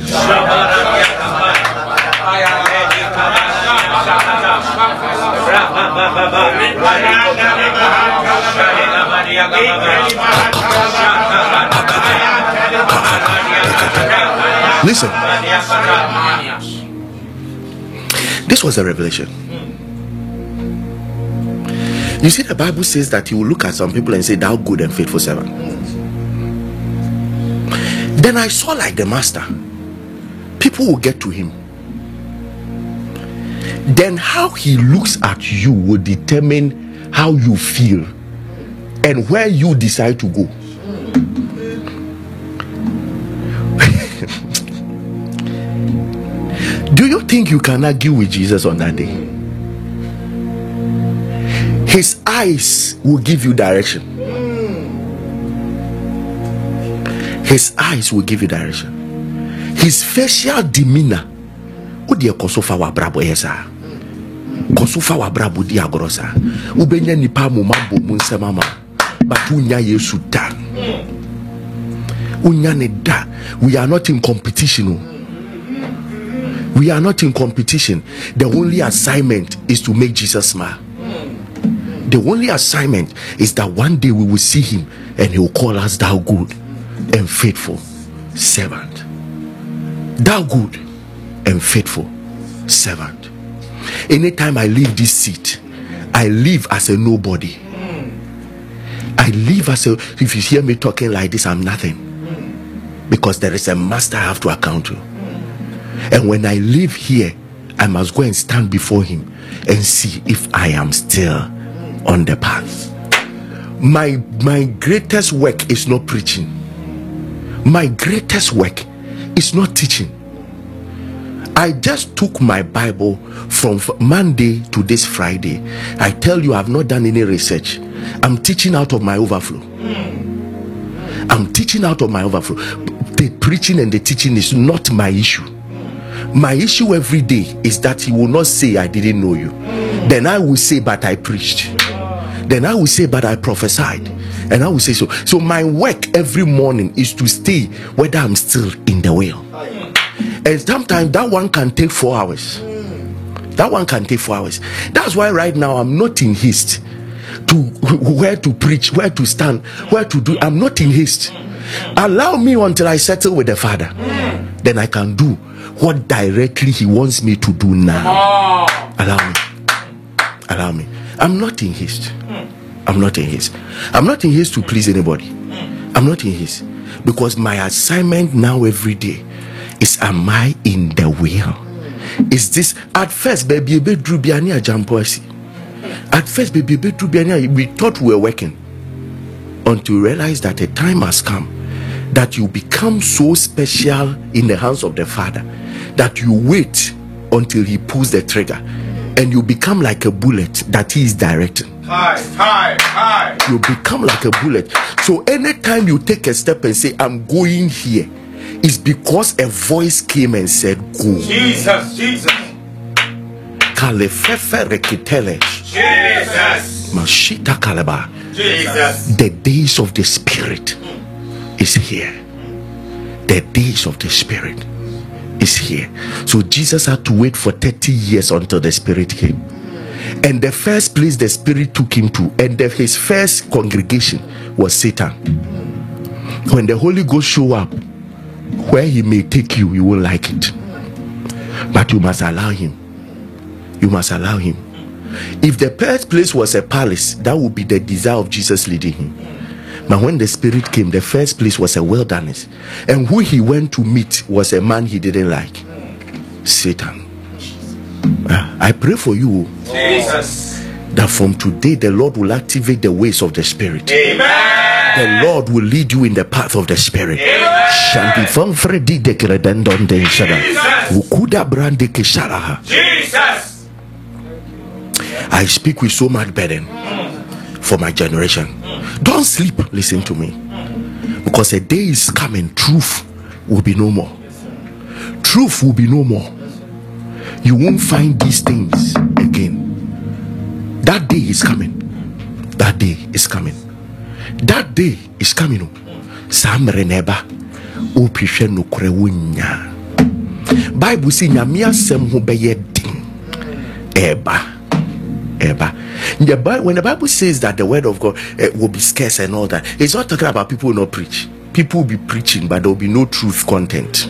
Listen, this was a revelation. You see, the Bible says that he will look at some people and say, Thou good and faithful servant. Then I saw like the master, people will get to him. Then how he looks at you will determine how you feel and where you decide to go. Think you can argue with Jesus on that day? His eyes will give you direction. His eyes will give you direction. His facial demeanor. Wode ɛkɔ so fa w'abrabɔ yɛ saa kɔ so fa w'abrabɔ di agorɔ saa wobɛnya nipa amoma bɔ mu nsɛm ama but wonya yesu da wonya ne da we are not in competition o we are not in competition. The only assignment is to make jesus smile. The only assignment is that one day we will see him and he will call us thou good and faithful servant. Thou good and faithful servant. Anytime i leave this seat i live as a nobody. I live as a if you hear me talking like this i'm nothing. Because there is a master i have to account to and when I leave here, I must go and stand before him and see if I am still on the path. My my greatest work is not preaching. My greatest work is not teaching. I just took my Bible from Monday to this Friday. I tell you, I've not done any research. I'm teaching out of my overflow. I'm teaching out of my overflow. The preaching and the teaching is not my issue my issue every day is that he will not say i didn't know you. Then i will say but i preached. Then i will say but i prophesied. And i will say so. So my work every morning is to stay whether i'm still in the will and sometimes that one can take four hours. That one can take four hours. That's why right now i'm not in haste to where to preach where to stand where to do. I'm not in haste. Allow me until i settle with the father. Then i can do what directly he wants me to do now. Ah. Allow me. Allow me. I'm not in haste. Hmm. I'm not in haste. I'm not in haste to please anybody. Hmm. I'm not in haste. Because my assignment now every day is am i in the will? Is this at first baby drubiani a jump at first baby a bit drubiani we thought we were working. Until we realize that a time has come that you become so special in the hands of the father that you wait until he pulls the trigger and you become like a bullet that he is directing. Hi, hi, hi. you become like a bullet. So anytime you take a step and say i'm going here it's because a voice came and said go. Jesus, Jesus, Jesus, mashita kalaba. Jesus. the days of the spirit is here. The days of the spirit is here. So jesus had to wait for 30 years until the spirit came. And the first place the spirit took him to and the- his first congregation was satan. When the holy ghost show up where he may take you you won't like it. But you must allow him. You must allow him. If the first place was a palace, that would be the desire of Jesus leading him. But when the Spirit came, the first place was a wilderness. And who he went to meet was a man he didn't like Satan. Ah, I pray for you Jesus. that from today the Lord will activate the ways of the Spirit. Amen. The Lord will lead you in the path of the Spirit. Shanti fanfredi de kredendon de shada. Ukuda brande kisharaha. Jesus. I speak with so much burden for my generation. Don't sleep, listen to me. Because a day is coming, truth will be no more. Truth will be no more. You won't find these things again. That day is coming. That day is coming. That day is coming. na ɛba wopehwɛ nokorɛ wonya bible sɛ nyame asɛm ho bɛyɛ den ɛba Eba. The when the Bible says that the word of God eh, will be scarce and all that, it's not talking about people not preach. People will be preaching, but there will be no truth content.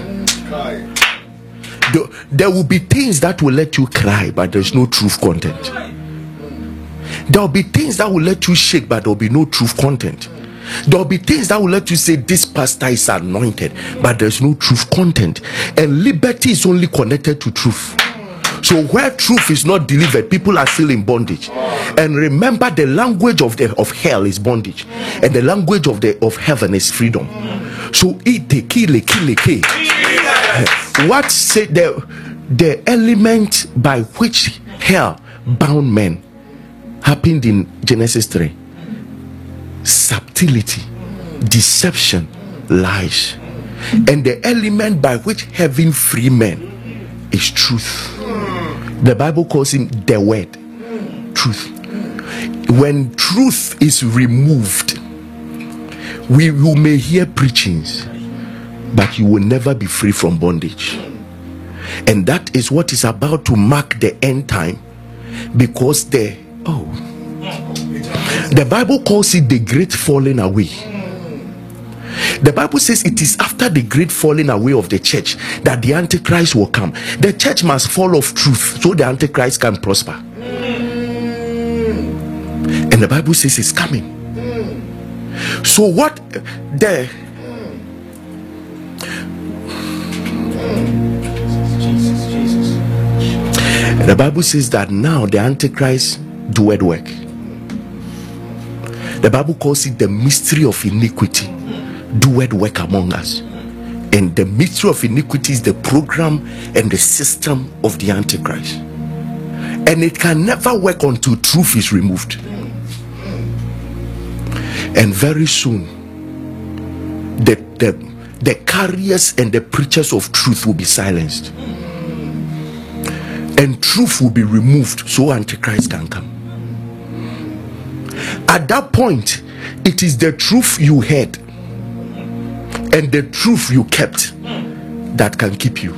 There will be things that will let you cry, but there's no truth content. There will be things that will let you shake, but there will be no truth content. There will be things that will let you say this pastor is anointed, but there's no truth content. And liberty is only connected to truth. So where truth is not delivered, people are still in bondage. And remember, the language of the of hell is bondage, and the language of the of heaven is freedom. So ite kile kile. What say the the element by which hell bound men happened in Genesis 3? Subtlety, deception, lies. And the element by which heaven free men is truth. The Bible calls him the word. Truth. When truth is removed, we you may hear preachings, but you will never be free from bondage. And that is what is about to mark the end time because the oh the Bible calls it the great falling away. The Bible says it is after the great falling away of the church that the Antichrist will come. The church must fall of truth so the Antichrist can prosper. And the Bible says it's coming. So, what the the Bible says that now the Antichrist doeth work. The Bible calls it the mystery of iniquity, doeth work among us. And the mystery of iniquity is the program and the system of the Antichrist. And it can never work until truth is removed. And very soon, the, the, the carriers and the preachers of truth will be silenced. And truth will be removed so Antichrist can come. At that point, it is the truth you heard Mm. and the truth you kept that can keep you.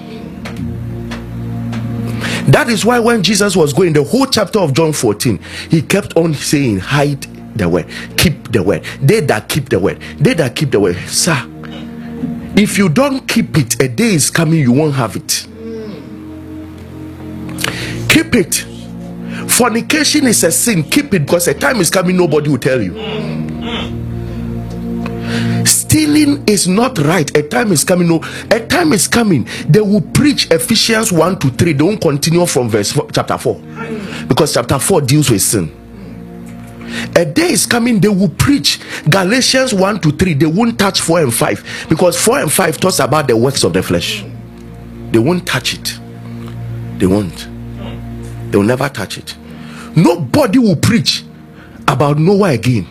That is why when Jesus was going, the whole chapter of John 14, he kept on saying, Hide the word, keep the word. They that keep the word, they that keep the word. Sir, if you don't keep it, a day is coming, you won't have it. Keep it. Fornication is a sin. Keep it because a time is coming, nobody will tell you. Mm. Stealing is not right. A time is coming. No, a time is coming. They will preach Ephesians 1 to 3. They won't continue from verse four, chapter 4. Because chapter 4 deals with sin. A day is coming, they will preach Galatians 1 to 3. They won't touch 4 and 5. Because 4 and 5 talks about the works of the flesh. They won't touch it. They won't. They will never touch it. Nobody will preach about Noah again.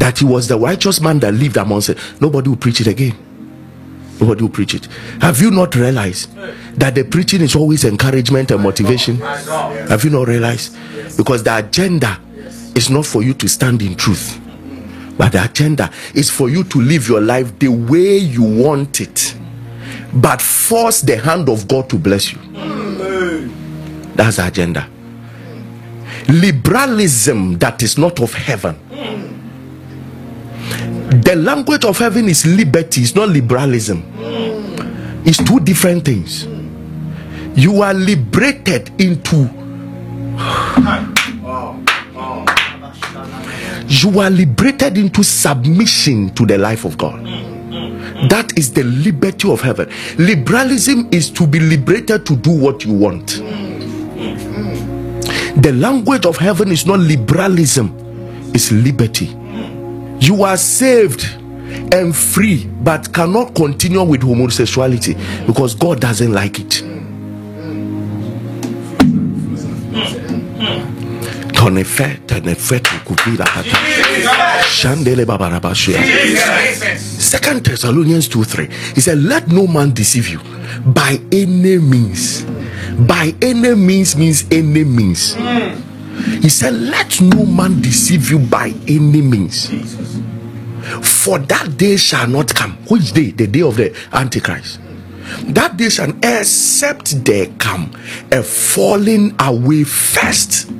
That he was the righteous man that lived amongst it. Nobody will preach it again. Nobody will preach it. Have you not realized that the preaching is always encouragement and motivation? Have you not realized? Because the agenda is not for you to stand in truth, but the agenda is for you to live your life the way you want it, but force the hand of God to bless you. That's the agenda. Liberalism that is not of heaven. The language of heaven is liberty, it's not liberalism. It's two different things. You are liberated into you are liberated into submission to the life of God. That is the liberty of heaven. Liberalism is to be liberated to do what you want. The language of heaven is not liberalism, it's liberty. You are saved and free, but cannot continue with homosexuality because God doesn't like it. Tonefe, tenefe, tukuvira hata. Shandele babarabashia. Second Thessalonians 2 3. He said, Let no man deceive you by any means. By any means means any means. Hmm. He said, Let no man deceive you by any means. For that day shall not come. Which day? The day of the Antichrist. That day shall, except there come a falling away first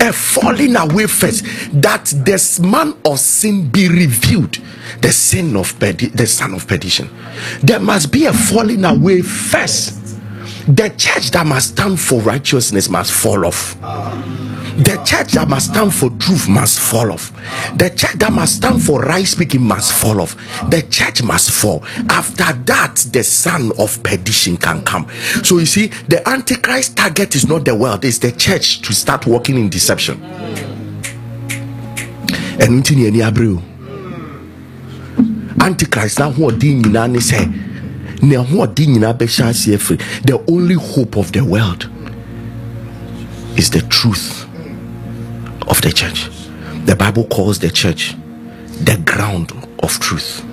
a falling away first that this man of sin be revealed the sin of perdi- the son of perdition there must be a falling away first the church that must stand for righteousness must fall off The church that must stand for truth must fall off. The church that must stand for right speaking must fall off. The church must fall. After that, the son of perdition can come. So you see, the antichrist target is not the world, it's the church to start walking in deception. And antichrist ahoɔden nyinaa ne sɛ the only hope of the world is the truth of the church. The bible calls the church the ground of truth.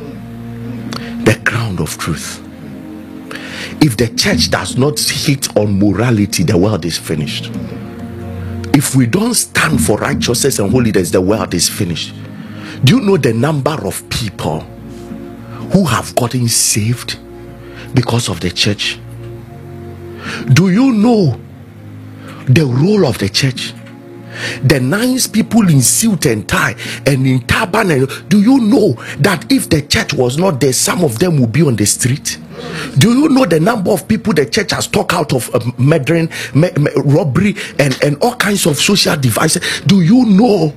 The ground of truth. If the church does not hit on morality the world is finished. If we don't stand for righteousness and holiness the world is finished. Do you know the number of people who have gotten saved because of the church? Do you know the role of the church? The nice people in suit and tie and in turban, and do you know that if the church was not there, some of them would be on the street? Do you know the number of people the church has talked out of uh, murdering, me- me- robbery, and, and all kinds of social devices? Do you know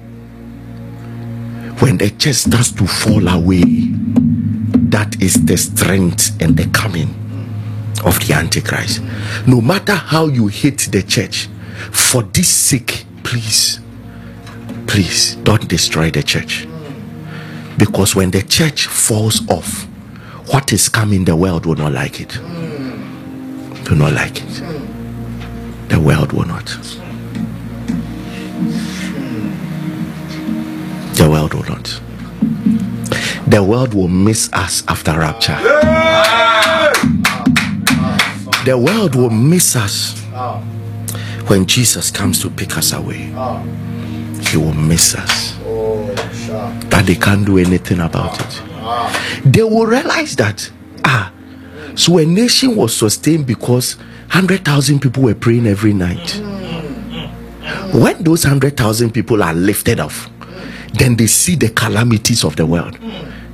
when the church starts to fall away? That is the strength and the coming of the antichrist. No matter how you hate the church for this sake please please don't destroy the church. Because when the church falls off what is coming the world will not like it. Will not like it. The world will not. The world will not the world will miss us after rapture. The world will miss us when Jesus comes to pick us away. He will miss us. That they can't do anything about it. They will realize that, ah, so a nation was sustained because 100,000 people were praying every night. When those 100,000 people are lifted off, then they see the calamities of the world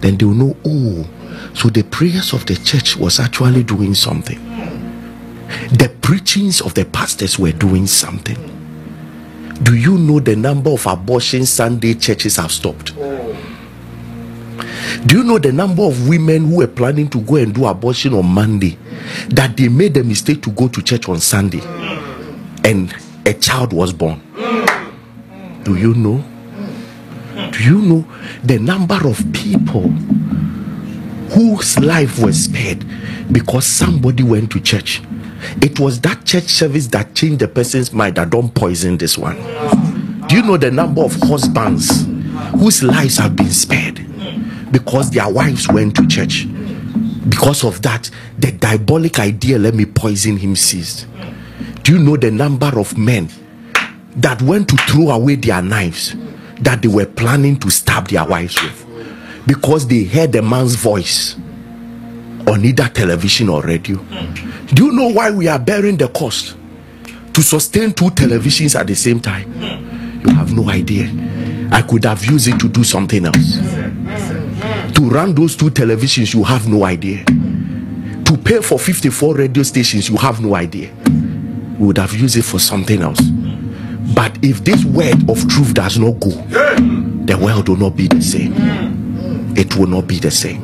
then they will know oh so the prayers of the church was actually doing something. The preachings of the pastors were doing something. Do you know the number of abortion sunday churches have stopped? Do you know the number of women who were planning to go and do abortion on monday that they made the mistake to go to church on sunday and a child was born? Do you know do you know the number of people whose life was spared because somebody went to church? It was that church service that changed the person's mind that don't poison this one. Do you know the number of husbands whose lives have been spared because their wives went to church? Because of that, the diabolic idea, let me poison him, ceased. Do you know the number of men that went to throw away their knives that they were planning to stab their wives with because they heard the man's voice on either television or radio. Do you know why we are bearing the cost to sustain two televisions at the same time? You have no idea. I could have used it to do something else. To run those two televisions, you have no idea. To pay for 54 radio stations, you have no idea. We would have used it for something else. But if this word of truth does not go, the world will not be the same. It will not be the same.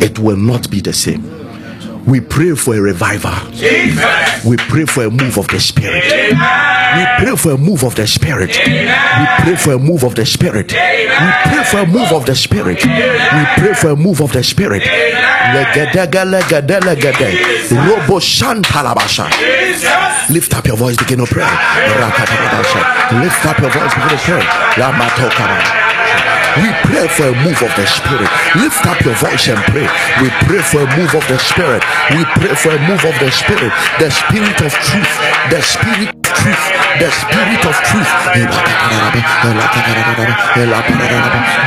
It will not be the same. We pray for a revival. Jesus. We pray for a move of the Spirit. We pray for a move of the Spirit. We pray for a move of the Spirit. We pray for a move of the Spirit. We pray for a move of the Spirit. Robo shantalabasha. Lift up your voice, begin to pray. Lift up your voice, begin to pray. We pray for a move of the Spirit. Lift up your voice and pray. We pray for a move of the Spirit. We pray for a move of the Spirit. The Spirit of truth. The Spirit truth. The Spirit of truth.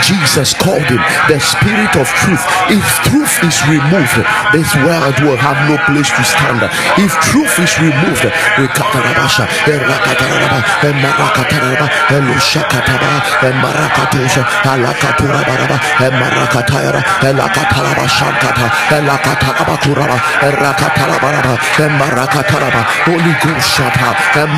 Jesus called him the Spirit of truth. If truth is removed, this world will have no place to stand. If truth is removed, Holy Ghost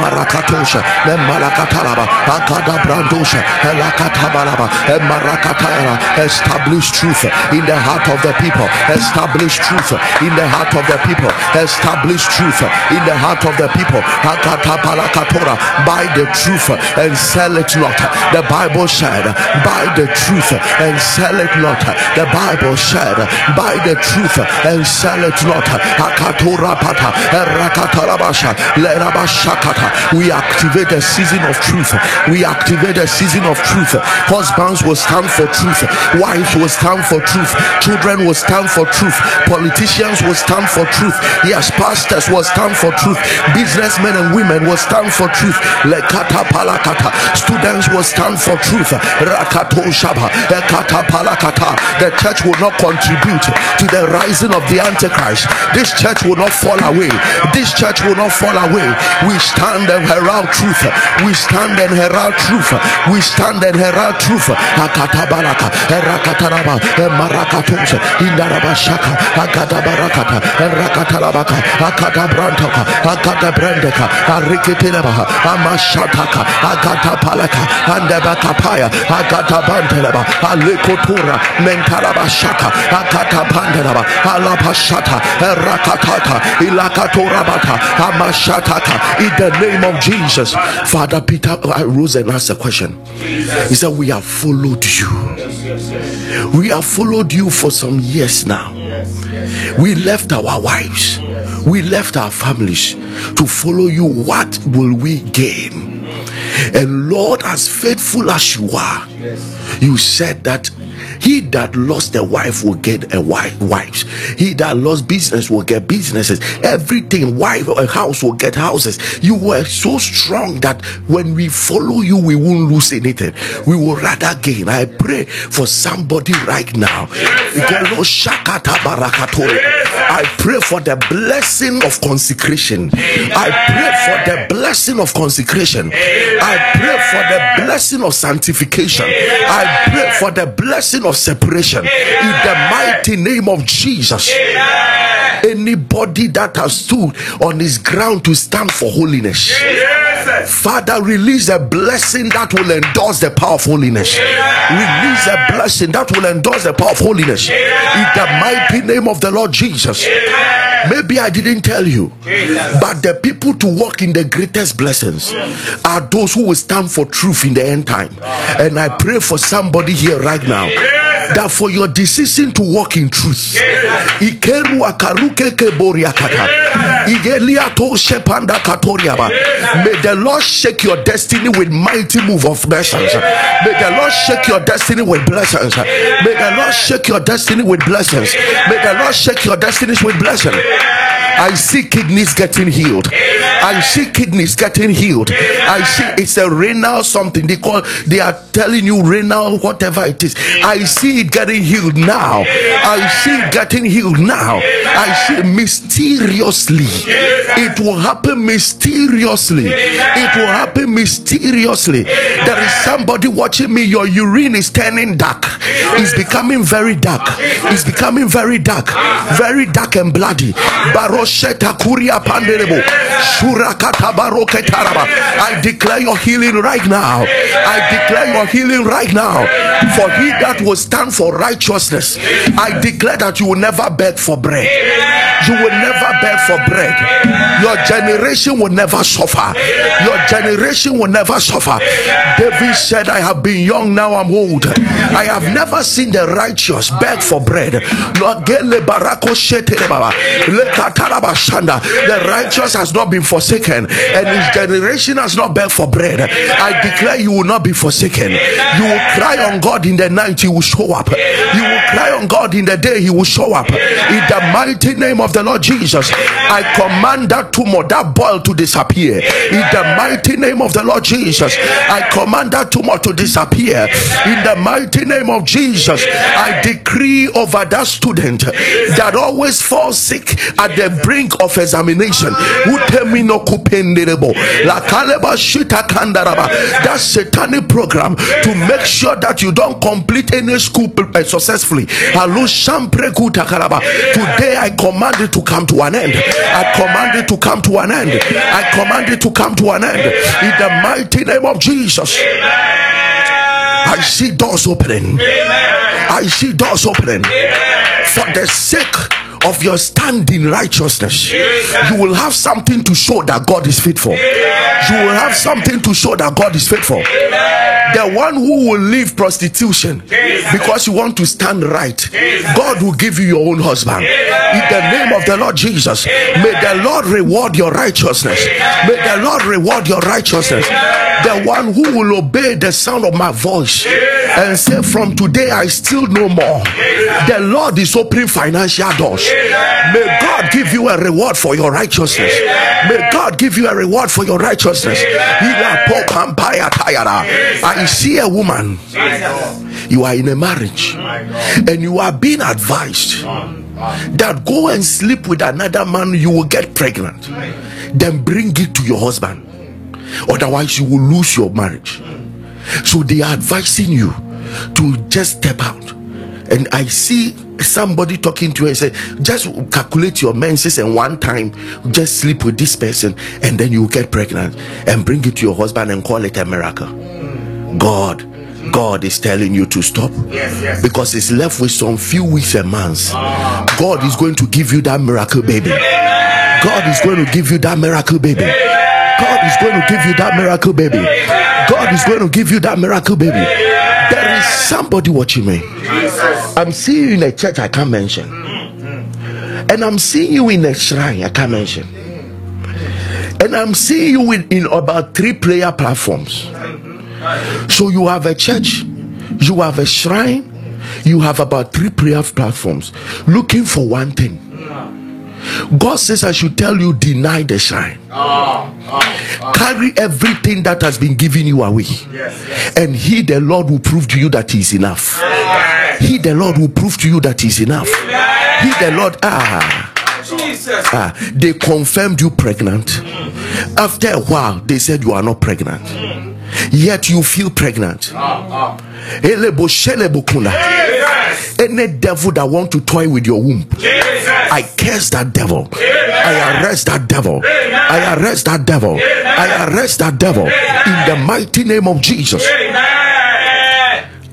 marakatosha le malakatalaba akada brandosha elakatabalaba marakatayara establish truth in the heart of the people establish truth in the heart of the people establish truth in the heart of the people akatapalakatora buy the truth and sell it not. The bible said buy the truth and sell it not. The bible said buy the truth and sell it not. Akatora pata rakatarabasha lerabashakata we activate a season of truth. We activate a season of truth. Husbands will stand for truth. Wives will stand for truth. Children will stand for truth. Politicians will stand for truth. Yes pastors will stand for truth. Businessmen and women will stand for truth. Lekata palakata. Students will stand for truth. Rakato shaba. Ekata palakata. The church will not contribute to the rising of the antichrist. This church will not fall away. This church will not fall away. We stand and herald truth. We stand and herald truth. We stand and herald truth. Akata baraka rakataraba marakatos indaraba shaka akata barakata rakatarabaka akata brantaka akata brandeka ariketeleba amashataka akata palaka andabaka paya akata banteleba alekotura mentaraba shaka akata pandeleba alapashata rakatata ilakatorabata amashataka in the name of Jesus. Father Peter rose and asked a question. He said we have followed you. We have followed you for some years now. We left our wives. We left our families to follow you. What will we gain? And lord as faithful as you are you said that he that lost a wife will get a wife wives. He that lost business will get businesses. Everything wife a house will get houses. You were so strong that when we follow you we won't lose anything. We will rather gain i pray for somebody right now. I pray for the blessing of consecration. I pray for the blessing of consecration. I pray for the blessing of sanctification. I pray for the blessing of separation. In the mighty name of Jesus. Anybody that has stood on his ground to stand for holiness. Father, release a blessing that will endorse the power of holiness. Release a blessing that will endorse the power of holiness. In the mighty name of the Lord Jesus. Maybe I didn't tell you, but the people to walk in the greatest blessings are those who will stand for truth in the end time. And I pray for somebody here right now that for your decision to walk in truth. May the lord shake your destiny with mighty move of blessings. May the lord shake your destiny with blessings. May the lord shake your destiny with blessings. May the lord shake your destinies with blessings I see kidneys getting healed. I see kidneys getting healed. I see it's a renal something they call they are telling you renal whatever it is. I see it getting healed now. I see it getting healed now. I see mysteriously. It will happen mysteriously. It will happen mysteriously. There is somebody watching me. Your urine is turning dark. It's becoming very dark. It's becoming very dark. Very dark and bloody. Barosheta I declare your healing right now. I declare your healing right now. For he that will stand for righteousness, I declare that you will never beg for bread. You will never beg for bread. Your generation will never suffer. Your generation will never suffer. David said, I have been young, now I'm old. I have never seen the righteous beg for bread. The righteous has not been forsaken, and his generation has not begged for bread. I declare you will not be forsaken. You will cry on God in the night, he will show up. You will cry on God in the day, he will show up. In the mighty name of the Lord Jesus, I command that tumor, that boil to disappear. In the mighty name of the Lord Jesus, I command that tumor to disappear. In the mighty name of Jesus, I decree over that student that always falls sick at the brink of examination. Utemino kupenderebo. La kaleba shita kandaraba. That satanic program to make sure that you don't complete any school uh, successfully. Alu shampre kutakaraba. Today I command it to come to an end. I command it to come to an end. I command it to come to an end. In the mighty name of Jesus. I see doors opening. I see doors opening. For the sake of your standing righteousness, you will have something to show that God is faithful. You will have something to show that God is faithful. The one who will leave prostitution because you want to stand right, God will give you your own husband. In the name of the Lord Jesus, may the Lord reward your righteousness. May the Lord reward your righteousness. The one who will obey the sound of my voice and say, From today I still no more. The Lord is opening financial doors. May God give you a reward for your righteousness. May God give you a reward for your righteousness. I see a woman. You are in a marriage and you are being advised that go and sleep with another man, you will get pregnant. Then bring it to your husband. Otherwise, you will lose your marriage. So they are advising you to just step out. And I see somebody talking to you and say, just calculate your menses and one time just sleep with this person and then you get pregnant and bring it to your husband and call it a miracle. God. God is telling you to stop Yes, yes. because it's left with some few weeks and months. God is going to give you that miracle baby. God is going to give you that miracle baby. God is going to give you that miracle baby. God is going to give you that miracle baby. There is somebody watching me. I'm seeing you in a church I can't mention. Mm, mm. And I'm seeing you in a shrine I can't mention. And I'm seeing you in, in about three prayer platforms. So you have a church, you have a shrine, you have about three prayer platforms looking for one thing. God says, I should tell you, deny the shrine. Ah, ah, ah. Carry everything that has been given you away. And He, the Lord, will prove to you that He is enough. He, the Lord, will prove to you that He is enough. He, the Lord, ah. Jesus. Ah, they confirmed you pregnant. After a while, they said you are not pregnant. Yet you feel pregnant. Shelebo kuna. Any devil that want to toy with your womb, I curse that devil. I arrest that devil. I arrest that devil. I arrest that devil in the mighty name of Jesus.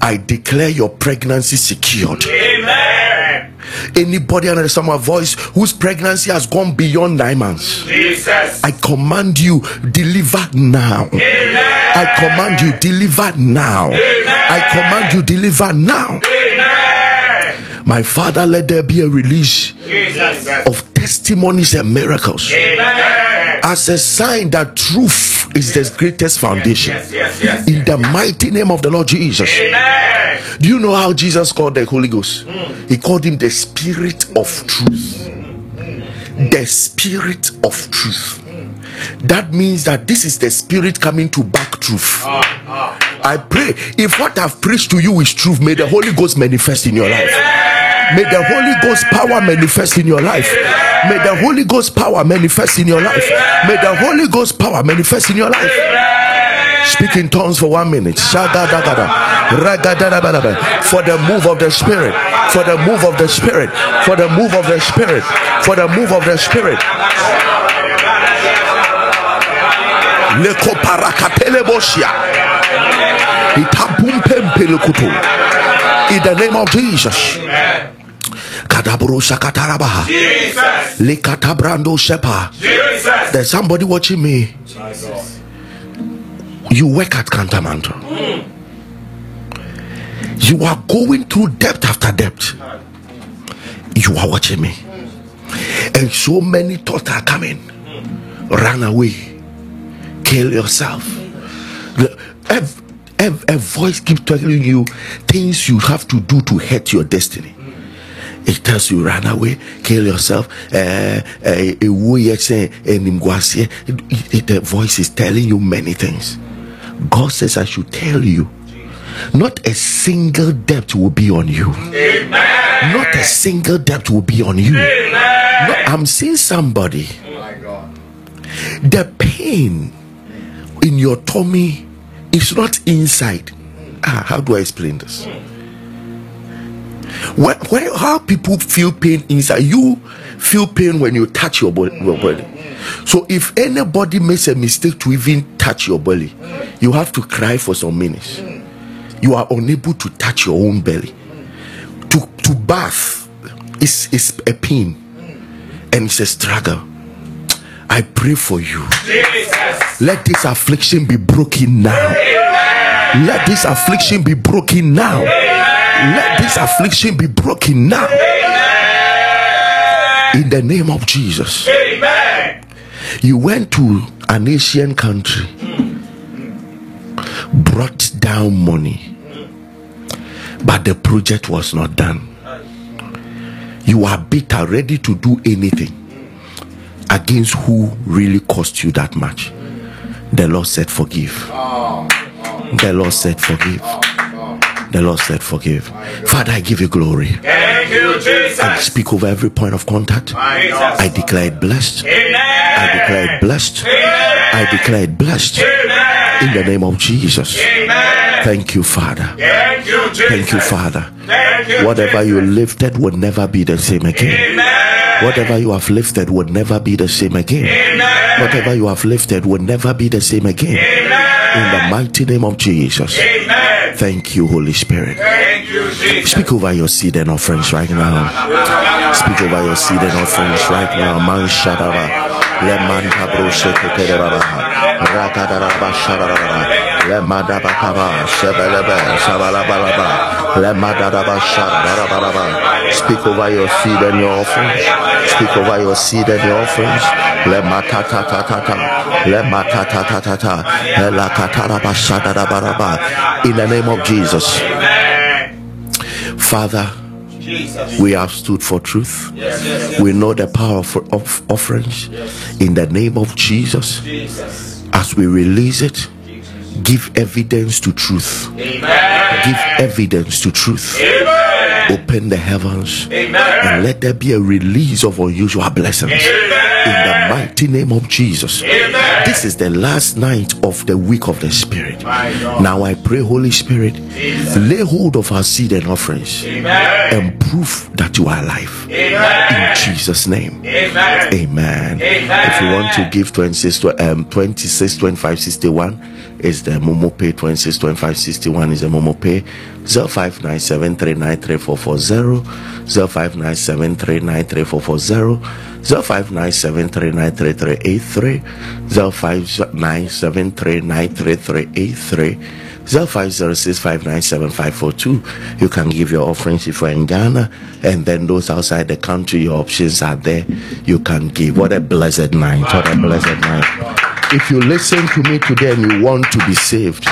I declare your pregnancy secured. Amen. Anybody under the sound of my voice whose pregnancy has gone beyond nine months. Jesus. I command you, deliver now. Amen. I command you, deliver now. Amen. I command you, deliver now. Amen. My Father, let there be a release Jesus. of testimonies and miracles Amen. As a sign that truth is the greatest foundation. Yes, yes, yes. In the mighty name of the Lord Jesus. Amen. Do you know how Jesus called the Holy Ghost? Hmm. He called him the Spirit of Truth. Hmm. The Spirit of Truth. Hmm. That means that this is the Spirit coming to back truth. Ah, ah. I pray if what I've preached to you is truth, may the Holy Ghost manifest in your life. May the Holy Ghost power manifest in your life. May the Holy Ghost power manifest in your life. May the Holy Ghost power manifest in your life. Speak in tongues for one minute. For the move of the Spirit. For the move of the Spirit. For the move of the Spirit. For the move of the Spirit. In the name of Jesus. Shakatarabaha. Jesus. There's somebody watching me. You work at Kantamanto. Hmm. You are going through depth after depth. You are watching me. Hmm. And so many thoughts are coming. Hmm. Run away. Kill yourself. The- ev- A voice keeps telling you things you have to do to hurt your destiny. It tells you run away, kill yourself. Uh, uh, ewu yɛ sɛ animguaseɛ. It- it- the voice is telling you many things. God says, I should tell you, not a single debt will be on you. Amen. Not a single debt will be on you. No, I'm seeing somebody. My God. The pain in your tummy is not inside. Ah, how do I explain this? When, how people feel pain inside, you feel pain when you touch your body, your body. So if anybody makes a mistake to even touch your belly, you have to cry for some minutes. You are unable to touch your own belly. To to bath is is a pain and it's a struggle. I pray for you. Jesus. Let this affliction be broken now. Let this affliction be broken now. Let this affliction be broken now. In the name of Jesus. Amen. You went to an Asian country, brought down money, but the project was not done. You are bitter, ready to do anything against who really cost you that much. The Lord said, Forgive. Oh. The Lord said, Forgive. The Lord said, Forgive. Father, I give you glory. Thank you, Jesus. I speak over every point of contact. I declare it blessed. Amen. I declare it blessed. I declare it blessed. Amen. In the name of Jesus. Amen. Thank you, Father. Thank you, Jesus. Thank you, Father. Thank you, Whatever you lifted will never be the same again. Amen. Whatever you have lifted will never be the same again. Amen. Whatever you have lifted will never be the same again. In the mighty name of Jesus. Amen. Thank you, Holy Spirit. You, Speak over your seed and offerings right now. Speak over your seed and offerings right now. Man shadaba. Leman shekete. Rakadaraba shadaba. Lemadaba kaba. Sebelebe. Sabalabalaba. Lemadaba shadaba. Speak over your seed and your offerings. Speak over your seed and your offerings. Lematatatata. Lematatatata. Elakataraba shadaba. In the name of Jesus. Father, Jesus. we have stood for truth. We know the power of, of offerings. In the name of Jesus. as we release it, give evidence to truth. Amen. Give evidence to truth. Amen. Open the heavens Amen. and let there be a release of unusual blessings. In the mighty name of Jesus. Amen. This is the last night of the week of the Spirit. Now I pray, Holy Spirit, lay hold of our seed and offerings Amen. and prove that you are alive. In Jesus' name. Amen. If you want to give 26, tw- um, 26 25 61 is the Momo Pay. 26 25 61 is the Momo Pay. 0597 0597 0597 0506593383 you can give your offerings if you're in Ghana and then those outside the country your options are there you can give what a blessed night what a blessed night if you listen to me today and you want to be saved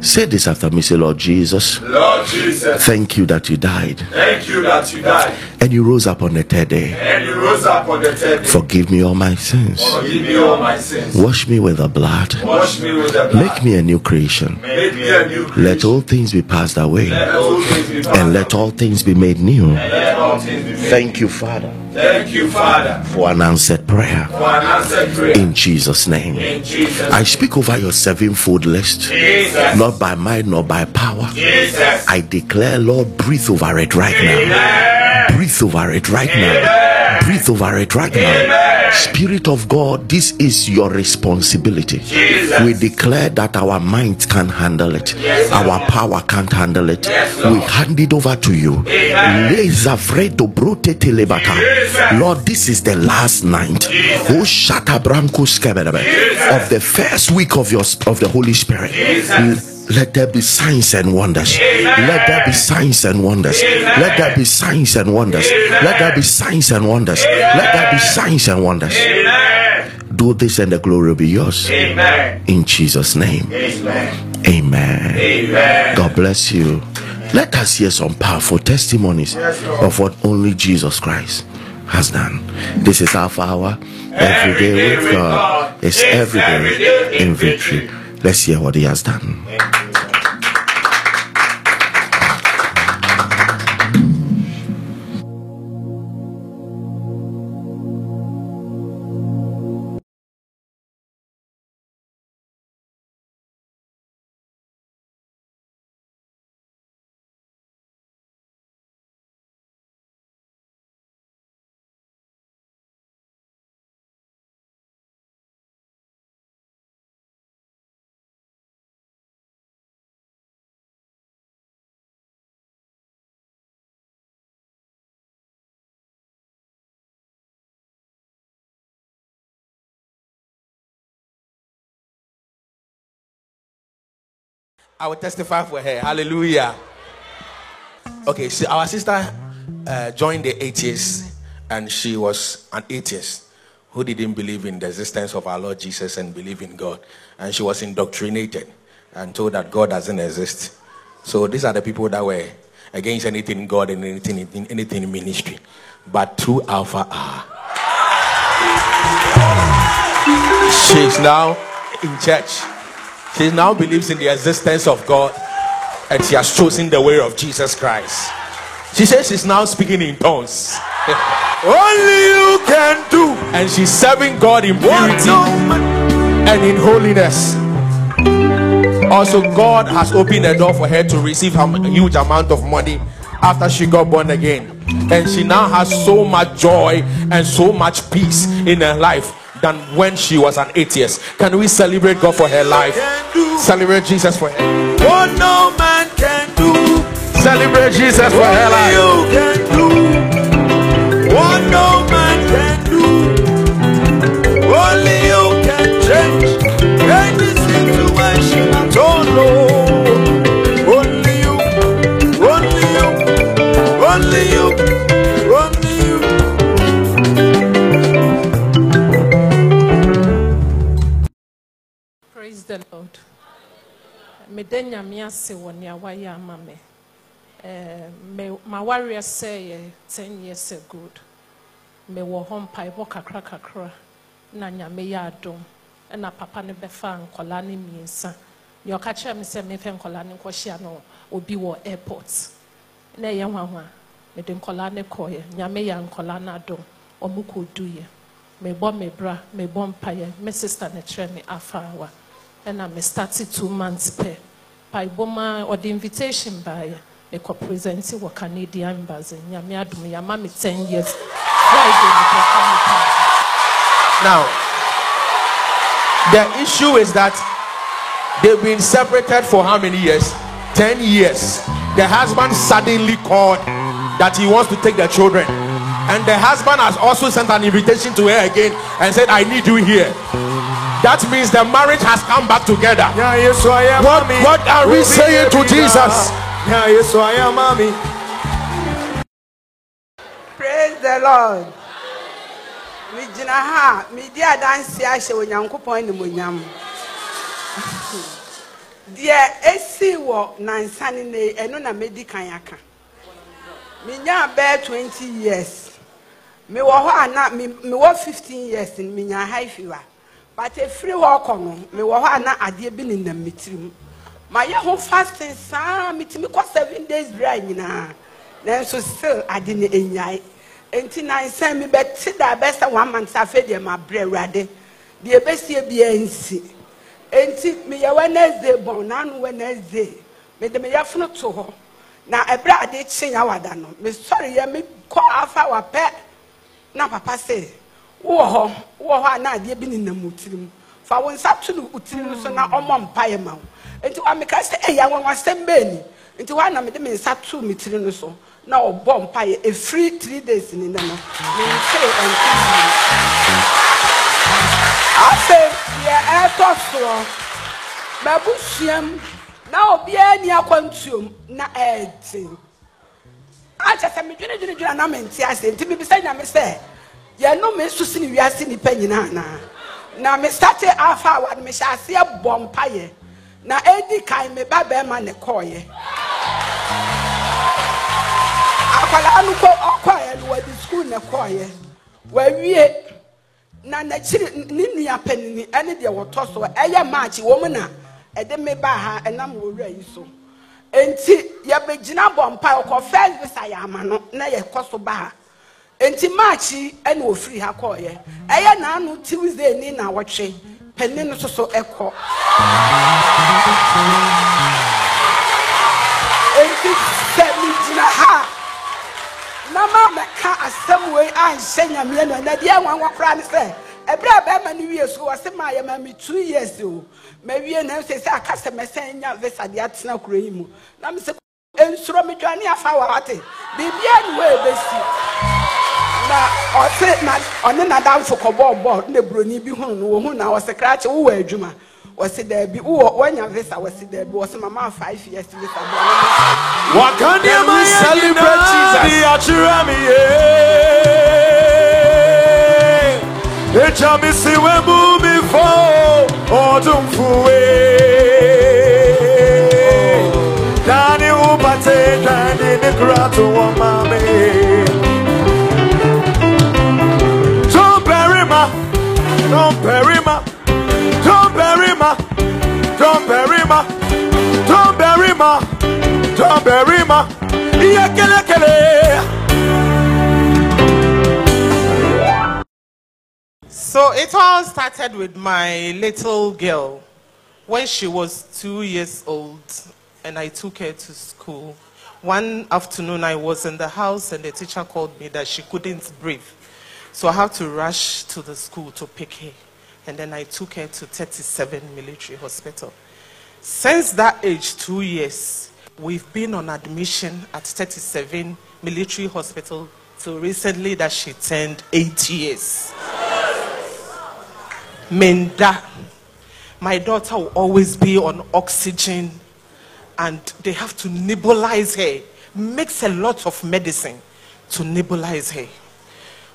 say this after me say Lord Jesus Lord Jesus, thank you that you died thank you that you died and you rose up on the third day and you rose up on the third day. forgive me all my sins Forgive me all my sins. wash me with the blood Wash me with the blood. make me a new creation Make me a new creation. let all things be passed away Let all things be passed and let all things be made new Let all things be made. thank you father Thank you, Father, for an answered prayer for an answered prayer. in jesus name In Jesus. i speak over your sevenfold list Jesus. not by might nor by power Jesus. i declare lord breathe over it right now breathe over it right now breathe over it right now. Spirit of god this is your responsibility Jesus. we declare that our minds can't handle it Yes, our power can't handle it Yes, we hand it over to you Amen. Lezavredo brote telebata. Jesus. lord this is the last night oh shata branko skebelebe. Jesus. of the first week of your of the holy spirit Jesus. Let there be signs and wonders. Amen. Let there be signs and wonders. Amen. Let there be signs and wonders. Amen. Let there be signs and wonders. Let there be signs and wonders. Do this and the glory will be yours. Amen. In Jesus' name. Amen. Amen. God bless you. Let us hear some powerful testimonies Yes, of what only Jesus Christ has done. This is Alpha Hour. Every day with God. It's every day in victory. Let's hear what He has done. I will testify for her. Hallelujah. Okay, so our sister uh, joined the atheists, and she was an atheist who didn't believe in the existence of our Lord Jesus and believe in God. And she was indoctrinated and told that God doesn't exist. So these are the people that were against anything God and anything, anything, anything in ministry. But through Alpha Hour, she's now in church. She now believes in the existence of God and she has chosen the way of Jesus Christ. She says she's now speaking in tongues. Only you can do and she's serving God in purity and in holiness. Also, God has opened a door for her to receive a huge amount of money after she got born again. And she now has so much joy and so much peace in her life than when she was an atheist. Can we celebrate God for her life? Celebrate Jesus for her. what no man can do. Celebrate Jesus for her Only life. you can do what no man can do. Only you can change any situation at all. oh. The Lord. Meda nyame ase wɔ nea wayɛ ama me. Eh, Mawareɛ sɛ yɛ 10 years ago. Mewɔ hɔ mpaebɔ kakra kakra na nyame yɛ adom. Ɛna papa no bɛfa nkɔla no mmiɛnsa. Nea ɔka kyerɛ me sɛ mefɛ nkɔla no nkɔhyia no obi wɔ airport. Na ɛyɛ nwanwa. Mede nkɔla no kɔɔɛ. Nyame yɛ nkɔla no adom. Ɔmo kɔduyɛ. mebɔ me bra mebɔ mpaeɛ me sister ne kyerɛ me afaawa ɛna me starte two months pɛ paebɔ ma ɔde invitation by baeɛ mekɔ presente wɔ canadian embassy nyame me 10 years me Now, the issue is that they've been separated for how many years? 10 years. The husband suddenly called that he wants to take the children. And the husband has also sent an invitation to her again and said, I need you here. That means the marriage has come back together. Yeah, yes, I am. What- mommy. what are we Obi saying to Jesus? Uh-huh. Yeah, yes, I am, mommy. praise the lord megyina ha a medi adanse ahyɛ onyankopɔn animonyam deɛ ɛsii wɔ nansa ne ne ɛno na medi kan aka menya bɛɛ 20 years mewɔ hɔ a na me- mewɔ 15 years no menya high fever but ɛfiri hɔ kɔ no mewɔ hɔ a na adeɛ bi nenam me tirim. Mayɛ ho fasting saa metumi kɔ seven days bra nyinaa. Nanso still ade ne ɛnyae. Enti nansan mi bɛte da bɛsɛ one month afei deɛ mabrɛ awurade. Deɛ ɛbɛsie biara nsi. Enti meyɛ wednesday bɔn naano wednesday. Mede me yɛfono to hɔ. Na ɛberɛ a ade kye yawada no mesɔre yɛ mekɔ afa wapɛ. Na papa sɛ wowɔ hɔ wowɔ hɔ a na adeɛ bi nenam wo tirim fa wo nsa to no wo tiri no so na ɔmmɔ mpaeɛ ma wo. Nti wameka sɛ ɛyɛ anwanwasɛm bɛɛni nti hɔ a na mede me nsa too me tiri no so na ɔbɔ mpaeɛ ɛfiri three days ni nɛ no mensee ɛnka afei deɛ ɛtɔ soɔ mabusuam na obiara ni akwantuom na ɛɛten akyɛ sɛ medwenedwenedwene na mente ase. Nti mebisa nyame sɛ yɛno me so sene wiase nnipa nyinaa anaa na mestate afa awa no mehyɛ aseɛ bɔ mpayɛ na ɛdi kan me ba bɛrima ne kɔɔyɛ. Akwadaa no kɔ ɔkɔɔyɛ no wɔde sukuu ne kɔɔyɛ. Wawie. Na n'akyiri ne nua panini ɛne deɛ wɔtɔ so ɛyɛ maakye wɔm na ɛde me baa ha ɛnam wɔwura yi so. Nti yɛbɛgyina bɔ mpa ɔkɔ first visa yɛ ama no na yɛkɔ so ba ha. Nti maakye ɛna ofiri ha kɔɔyɛ. Ɛyɛ n'ano tuesday ni na wɔtwe. Panin no nso so ɛkɔ. Nti sɛ megyina ha na ma mɛka asɛm wei anhyɛ nyameɛ no. Na deɛ nwanwa koraa ne sɛ ɛberɛ a bɛrima no wie so wɔse ma yɛ ma me two years o. Mawie na sɛ sɛ aka sɛ mɛsɛn nya visa de atena kuro yi mu. Na me sɛ nsuro medwane afa wɔ ate biribia ne wɔ ɛbɛsi aba ɔte na ɔne n'adamfo kɔbɔɔ bɔɔl na buroni bi hunu no wohu na ɔsi krakye wowɔ adwuma ɔsi dɛbi wowɔ wɔnya visa ɔsi dɛbi ɔsi mama five years visa bɔ ɔno. wakande ma yɛ nyinaa bi akyerɛ mi yɛ etwa mi si wɛmu mi fɔ ɔdunfuwe dani wupate dani ne kura to wɔn maame. Don't bury ma. Don't bury ma. Don't bury ma. Don't bury ma. Don't bury kele kele. So it all started with my little girl when she was two years old and I took her to school. One afternoon I was in the house and the teacher called me that she couldn't breathe. So I had to rush to the school to pick her. And then I took her to 37 military hospital. Since that age, two years, we've been on admission at 37 military hospital till recently that she turned eight years. Menda. My daughter will always be on oxygen and they have to nebulize her. Makes a lot of medicine to nebulize her.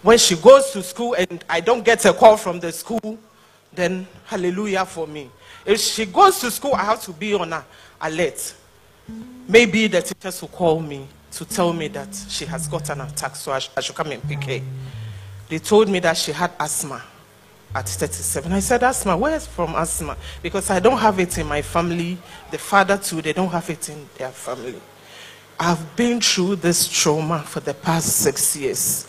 When she goes to school and I don't get a call from the school, then hallelujah for me. If she goes to school, I have to be on a alert. Maybe the teachers will call me to tell me that she has got an attack, so I, sh- I should come and pick her. They told me that she had asthma at 37. I said, asthma, where's from asthma? Because I don't have it in my family. The father too, they don't have it in their family. I've been through this trauma for the past six years.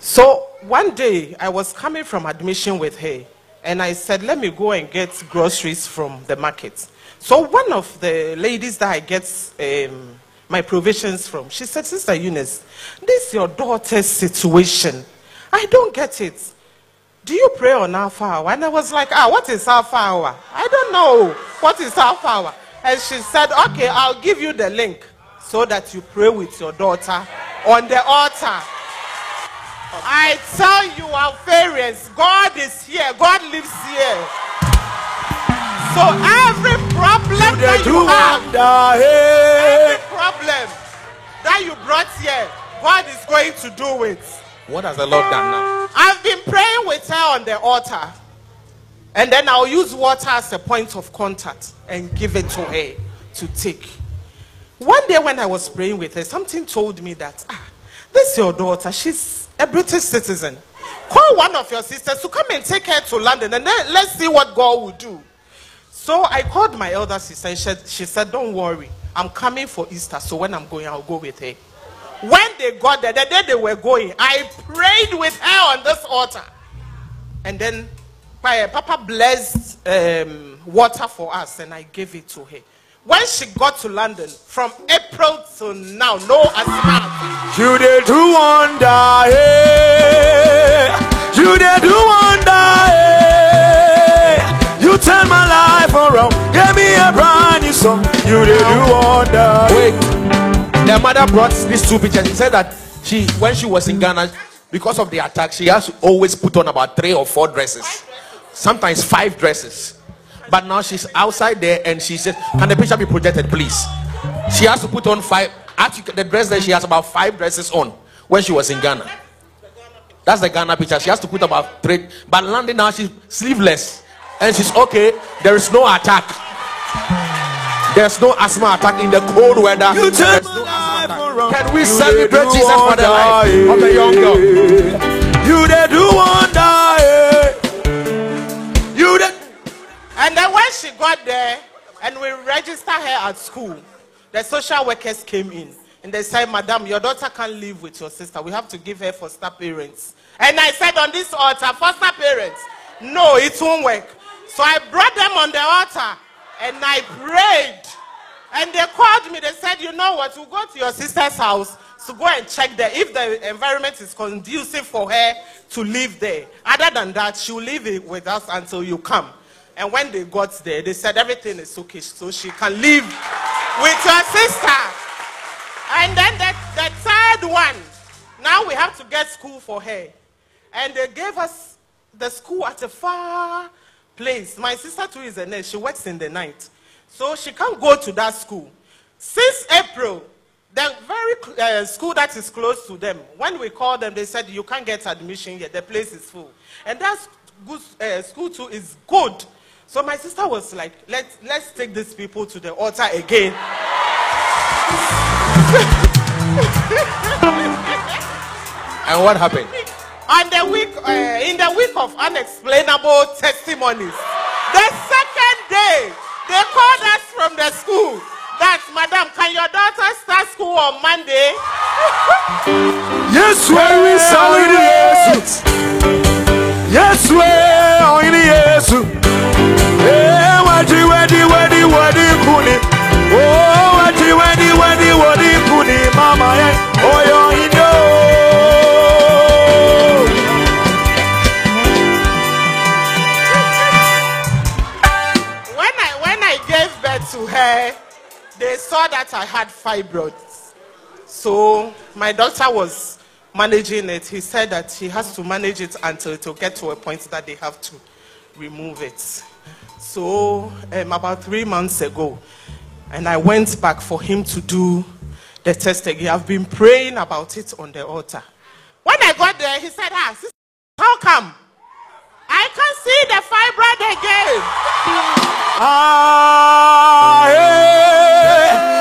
So one day I was coming from admission with her and I said, let me go and get groceries from the market. So one of the ladies that I get um, my provisions from, she said, Sister Eunice, this is your daughter's situation. I don't get it. Do you pray on Alpha Hour? And I was like, ah, what is Alpha Hour? I don't know. What is Alpha Hour? And she said, okay, I'll give you the link so that you pray with your daughter on the altar. I tell you, our parents, God is here. God lives here. So every problem that you have, every problem that you brought here, God is going to do it. What has the Lord done now? I've been praying with her on the altar. And then I'll use water as a point of contact and give it to her to take. One day when I was praying with her, something told me that, ah, this is your daughter. She's a British citizen. Call one of your sisters to come and take her to London and then let's see what God will do. So I called my elder sister and she, she said, Don't worry, I'm coming for Easter. So when I'm going, I'll go with her. When they got there, the day they were going, I prayed with her on this altar. And then Pa- Papa blessed um, water for us and I gave it to her. When she got to London, from April to now, no asthma. You did do wonder, hey. You did do wonder, hey. You turn my life around, give me a brand new song. You did do wonder. Wait. The mother brought these two pictures. She said that she, when she was in Ghana, because of the attack, she has to always put on about three or four dresses, sometimes five dresses. But now she's outside there and she says, Can the picture be projected, please? She has to put on five. Actually, the dress that she has about five dresses on when she was in Ghana. That's the Ghana picture. She has to put about three. But landing now, she's sleeveless and she's okay. There is no attack. There's no asthma attack in the cold weather. You There's no life asthma attack. Can we celebrate Jesus for the life of the young girl? You did do wonder, And then when she got there and we registered her at school, the social workers came in and they said, Madam, your daughter can't live with your sister. We have to give her foster parents. And I said on this altar, foster parents, no, it won't work. So I brought them on the altar and I prayed. And they called me. They said, you know what? We'll go to your sister's house to go and check there if the environment is conducive for her to live there. Other than that, she'll live with us until you come. And when they got there, they said everything is okay, so she can live with her sister. And then the, the third one, now we have to get school for her. And they gave us the school at a far place. My sister too is a nurse. She works in the night. So she can't go to that school. Since April, the very uh, school that is close to them, when we called them, they said, you can't get admission yet. The place is full. And that uh, school too is good. So my sister was like, let's, let's take these people to the altar again. And what happened? On the week, uh, in the week of unexplainable testimonies, the second day, they called us from the school. That, madam, can your daughter start school on Monday? Yes, we salute Jesus. Yes, we only yes. When I when I gave birth to her, they saw that I had fibroids. So my doctor was managing it. He said that he has to manage it until it will get to a point that they have to remove it. So um, about three months ago, and I went back for him to do the test again. I've been praying about it on the altar. When I got there, he said, "Ah, sister, how come? I can't see the fibroid again." Ah, hey,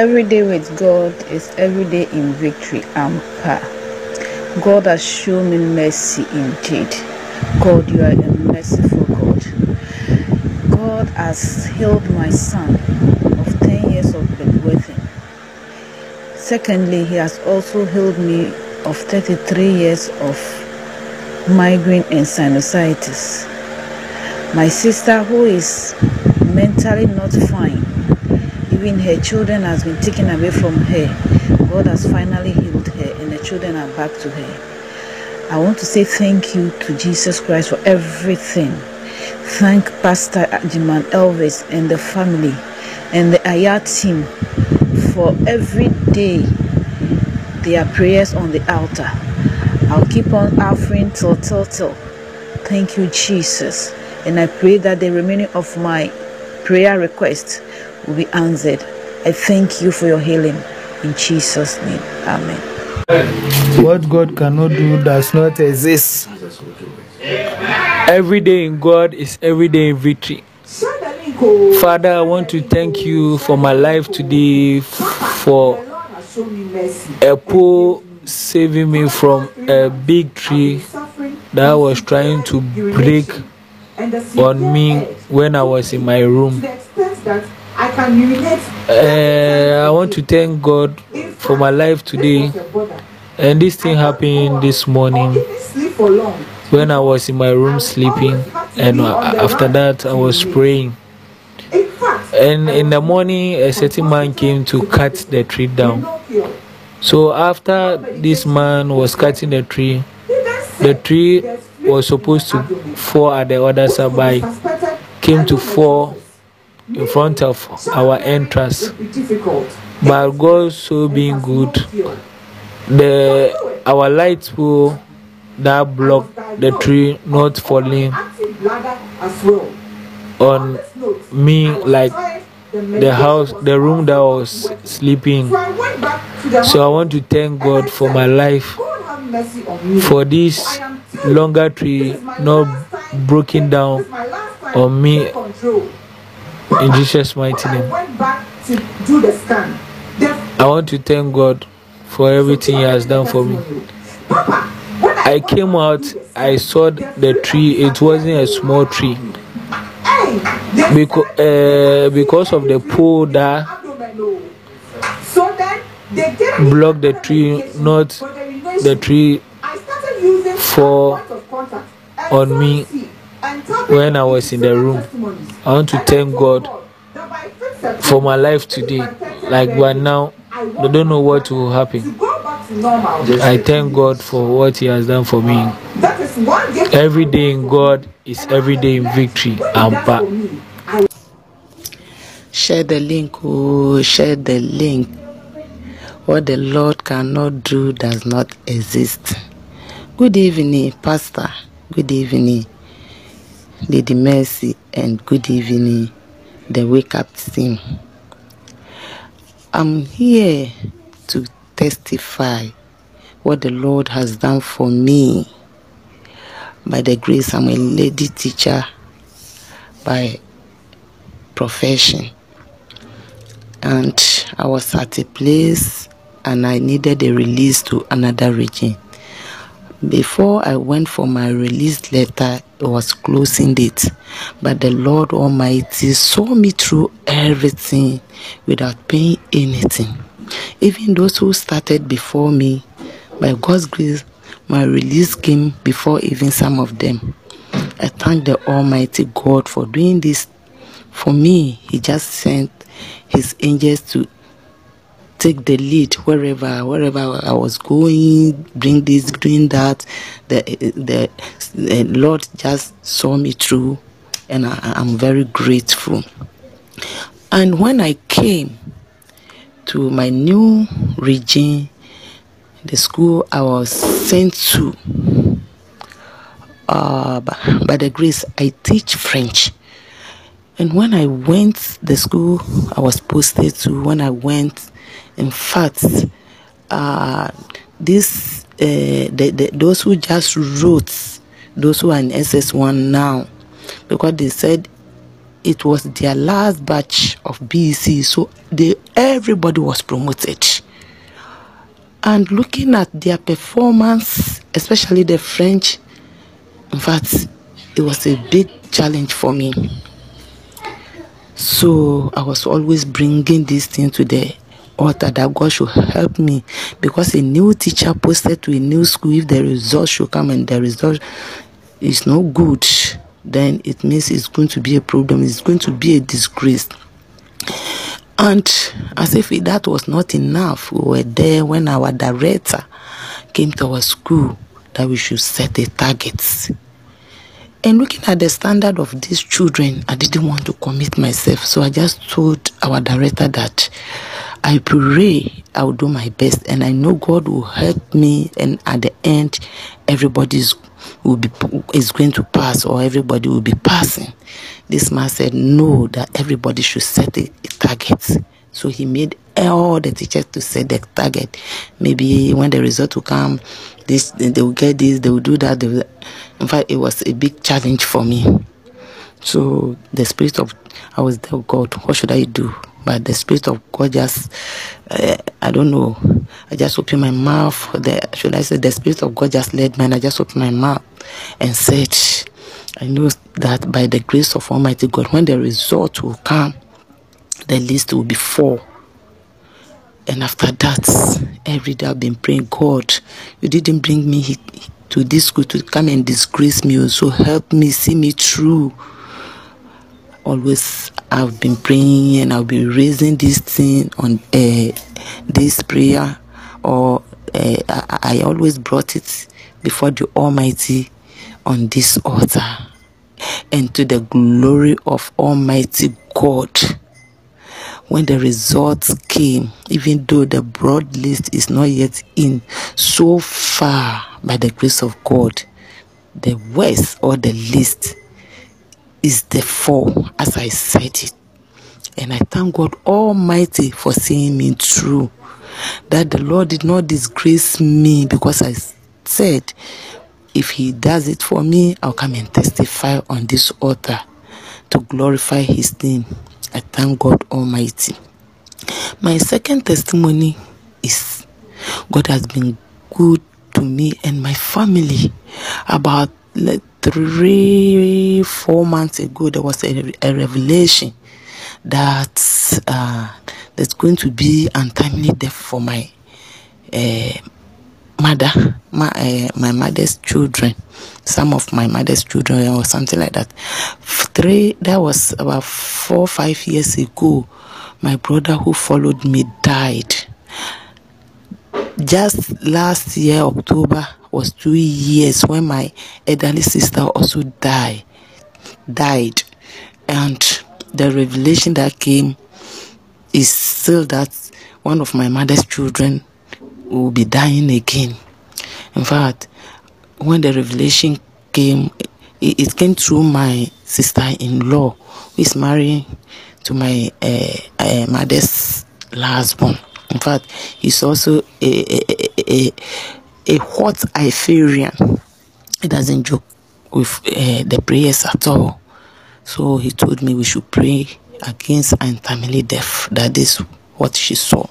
Every day with God is every day in victory and power. God has shown me mercy indeed. God, you are a merciful God. God has healed my son of 10 years of bedwetting. Secondly, He has also healed me of 33 years of migraine and sinusitis. My sister, who is mentally not fine, even her children has been taken away from her. God has finally healed her, and the children are back to her. I want to say thank you to Jesus Christ for everything. Thank Pastor Agyemang Elvis and the family and the Ayah team for every day their prayers on the altar. I'll keep on offering till till till. Thank you, Jesus. And I pray that the remaining of my prayer requests will be answered. I thank you for your healing. In Jesus' name. Amen. What God cannot do does not exist. Every day in God is every day in victory. Father, I want to thank you for my life today, for a pole saving me from a big tree that was trying to break on me when I was in my room. Uh, I want to thank God for my life today. And this thing happened this morning. When I was in my room sleeping, and after that, I was praying. And in the morning, a certain man came to cut the tree down. So, after this man was cutting the tree, the tree was supposed to fall at the other side, by came to fall in front of our entrance. But God so being good, the our light pole that block the tree not falling on me like the house the room that I was sleeping. So I want to thank God for my life for this longer tree not broken down on me in Jesus' mighty name. I want to thank God for everything He has done for me. I came out, I saw the tree, it wasn't a small tree. Because, uh, because of the pole that blocked the tree, not the tree fall on me when I was in the room. I want to thank God for my life today. Like, but now, I don't know what will happen. I thank God for what He has done for me. Every day in God is every day in victory. Ampa. Share the link, oh, share the link. What the Lord cannot do does not exist. Good evening, Pastor. Good evening, Lady Mercy, and good evening, the Wake Up team. I'm here to testify what the Lord has done for me. By the grace, I'm a lady teacher by profession. And I was at a place and I needed a release to another region. Before I went for my release letter, it was closing date. But the Lord Almighty saw me through everything without paying anything. Even those who started before me, by God's grace, my release came before even some of them. I thank the Almighty God for doing this for me. He just sent his angels to take the lead wherever wherever I was going, bring this, doing that. The the, the Lord just saw me through, and I, I'm very grateful. And when I came to my new region, the school I was sent to, uh, by, by the grace, I teach French. And when I went the school I was posted to, when I went, in fact, uh, this uh, the, the, those who just wrote, those who are in SS1 now, because they said it was their last batch of BEC, so they everybody was promoted. And looking at their performance, especially the French, in fact, it was a big challenge for me. So I was always bringing this thing to the that God should help me because a new teacher posted to a new school, if the result should come and the result is no good, then it means it's going to be a problem, it's going to be a disgrace. And as if that was not enough, we were there when our director came to our school that we should set a target. And looking at the standard of these children, I didn't want to commit myself. So I just told our director that I pray I will do my best and I know God will help me and at the end everybody's will be is going to pass or everybody will be passing. This man said no that everybody should set a, a target. So he made all the teachers to set the target. Maybe when the result will come, this they will get this, they will do that. Will, in fact, it was a big challenge for me. So the spirit of I was there, oh God, what should I do? But the spirit of God just, uh, I don't know. I just opened my mouth. The, should I say the spirit of God just led me, and I just opened my mouth and said, I know that by the grace of Almighty God, when the result will come, the list will be full. And after that, every day I've been praying, God, you didn't bring me to this school to come and disgrace me. So help me, see me through. Always, I've been praying and I'll be raising this thing on uh, this prayer, or uh, I, I always brought it before the Almighty on this altar. And to the glory of Almighty God when the results came, even though the broad list is not yet in, so far by the grace of God, the worst or the least is the fall, as I said it. And I thank God Almighty for seeing me through. That the Lord did not disgrace me because I said, if He does it for me, I'll come and testify on this altar to glorify His name. I thank God Almighty. My second testimony is God has been good to me and my family. About like, three, four months ago, there was a, a revelation that uh, there's going to be untimely death for my uh, mother, my uh, my mother's children, some of my mother's children, or something like that. Three, that was about four, five years ago. My brother who followed me died. Just last year, October, was two years when my elderly sister also died. Died, and the revelation that came is still that one of my mother's children will be dying again. In fact, when the revelation came, it, it came through my sister-in-law, who is marrying to my uh, uh, mother's last born. In fact, he's also a, a, a, a hot Itherian. He doesn't joke with uh, the prayers at all. So he told me we should pray against untimely death. That is what she saw.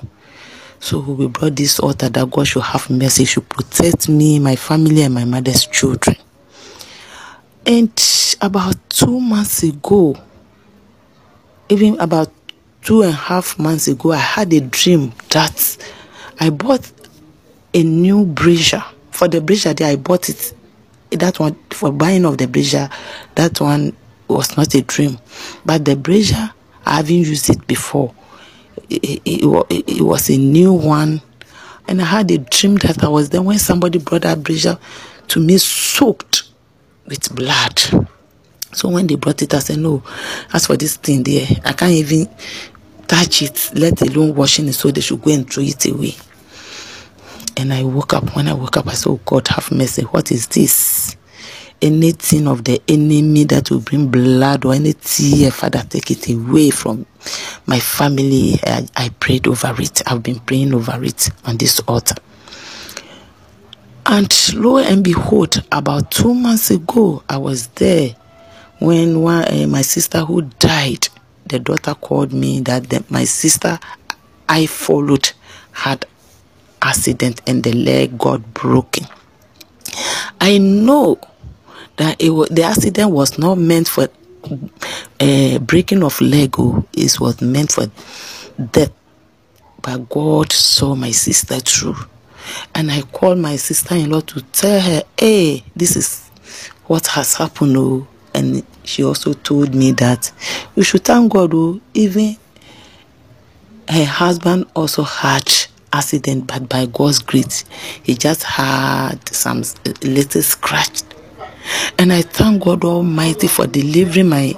So we brought this altar that God should have mercy, should protect me, my family, and my mother's children. And about two months ago, even about two and a half months ago, I had a dream that I bought a new brazier. For the brazier there, I bought it. That one, for buying of the brazier, that one was not a dream. But the brazier, I haven't used it before. It, it, it, was a new one. And I had a dream that I was there when somebody brought that brazier to me soaked with blood. So when they brought it, I said, no, as for this thing there, I can't even touch it, let alone washing it, so they should go and throw it away. And I woke up. When I woke up, I said, oh God, have mercy. What is this? Anything of the enemy that will bring blood or any tear, Father, take it away from my family. I, I prayed over it. I've been praying over it on this altar. And lo and behold, about two months ago, I was there when one, uh, my sister who died, the daughter called me that the, my sister I followed had accident and the leg got broken. I know that it was, the accident was not meant for uh, breaking of leg, oh, it was meant for death. But God saw my sister through. And I called my sister-in-law to tell her, hey, this is what has happened, oh. And she also told me that we should thank God, oh, even her husband also had accident, but by God's grace, he just had some little scratch. And I thank God Almighty for delivering my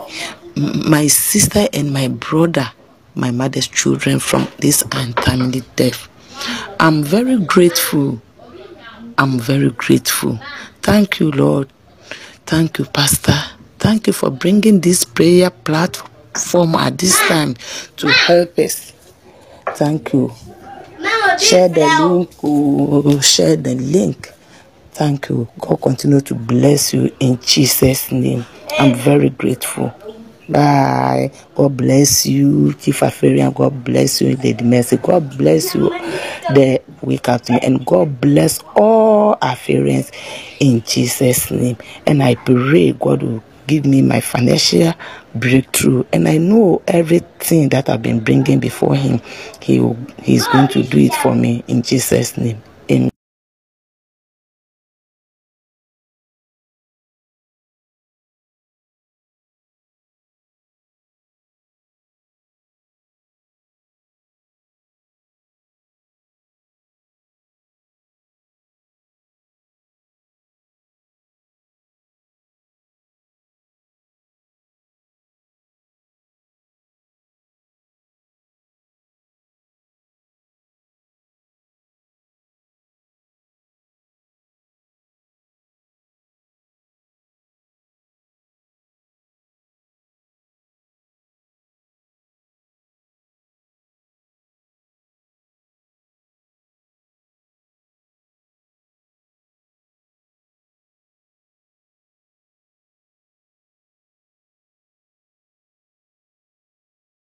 my sister and my brother, my mother's children, from this untimely death. I'm very grateful. I'm very grateful. Thank you, Lord. Thank you, Pastor. Thank you for bringing this prayer platform at this time to help us. Thank you. Share the link. Oh, share the link. Thank you. God continue to bless you in Jesus' name. I'm very grateful. Bye. God bless you, Chief Afarian. God bless you, Lady Mercy. God bless you, the after me. And God bless all Afarians in Jesus' name. And I pray God will give me my financial breakthrough. And I know everything that I've been bringing before Him, He will, He's going to do it for me in Jesus' name.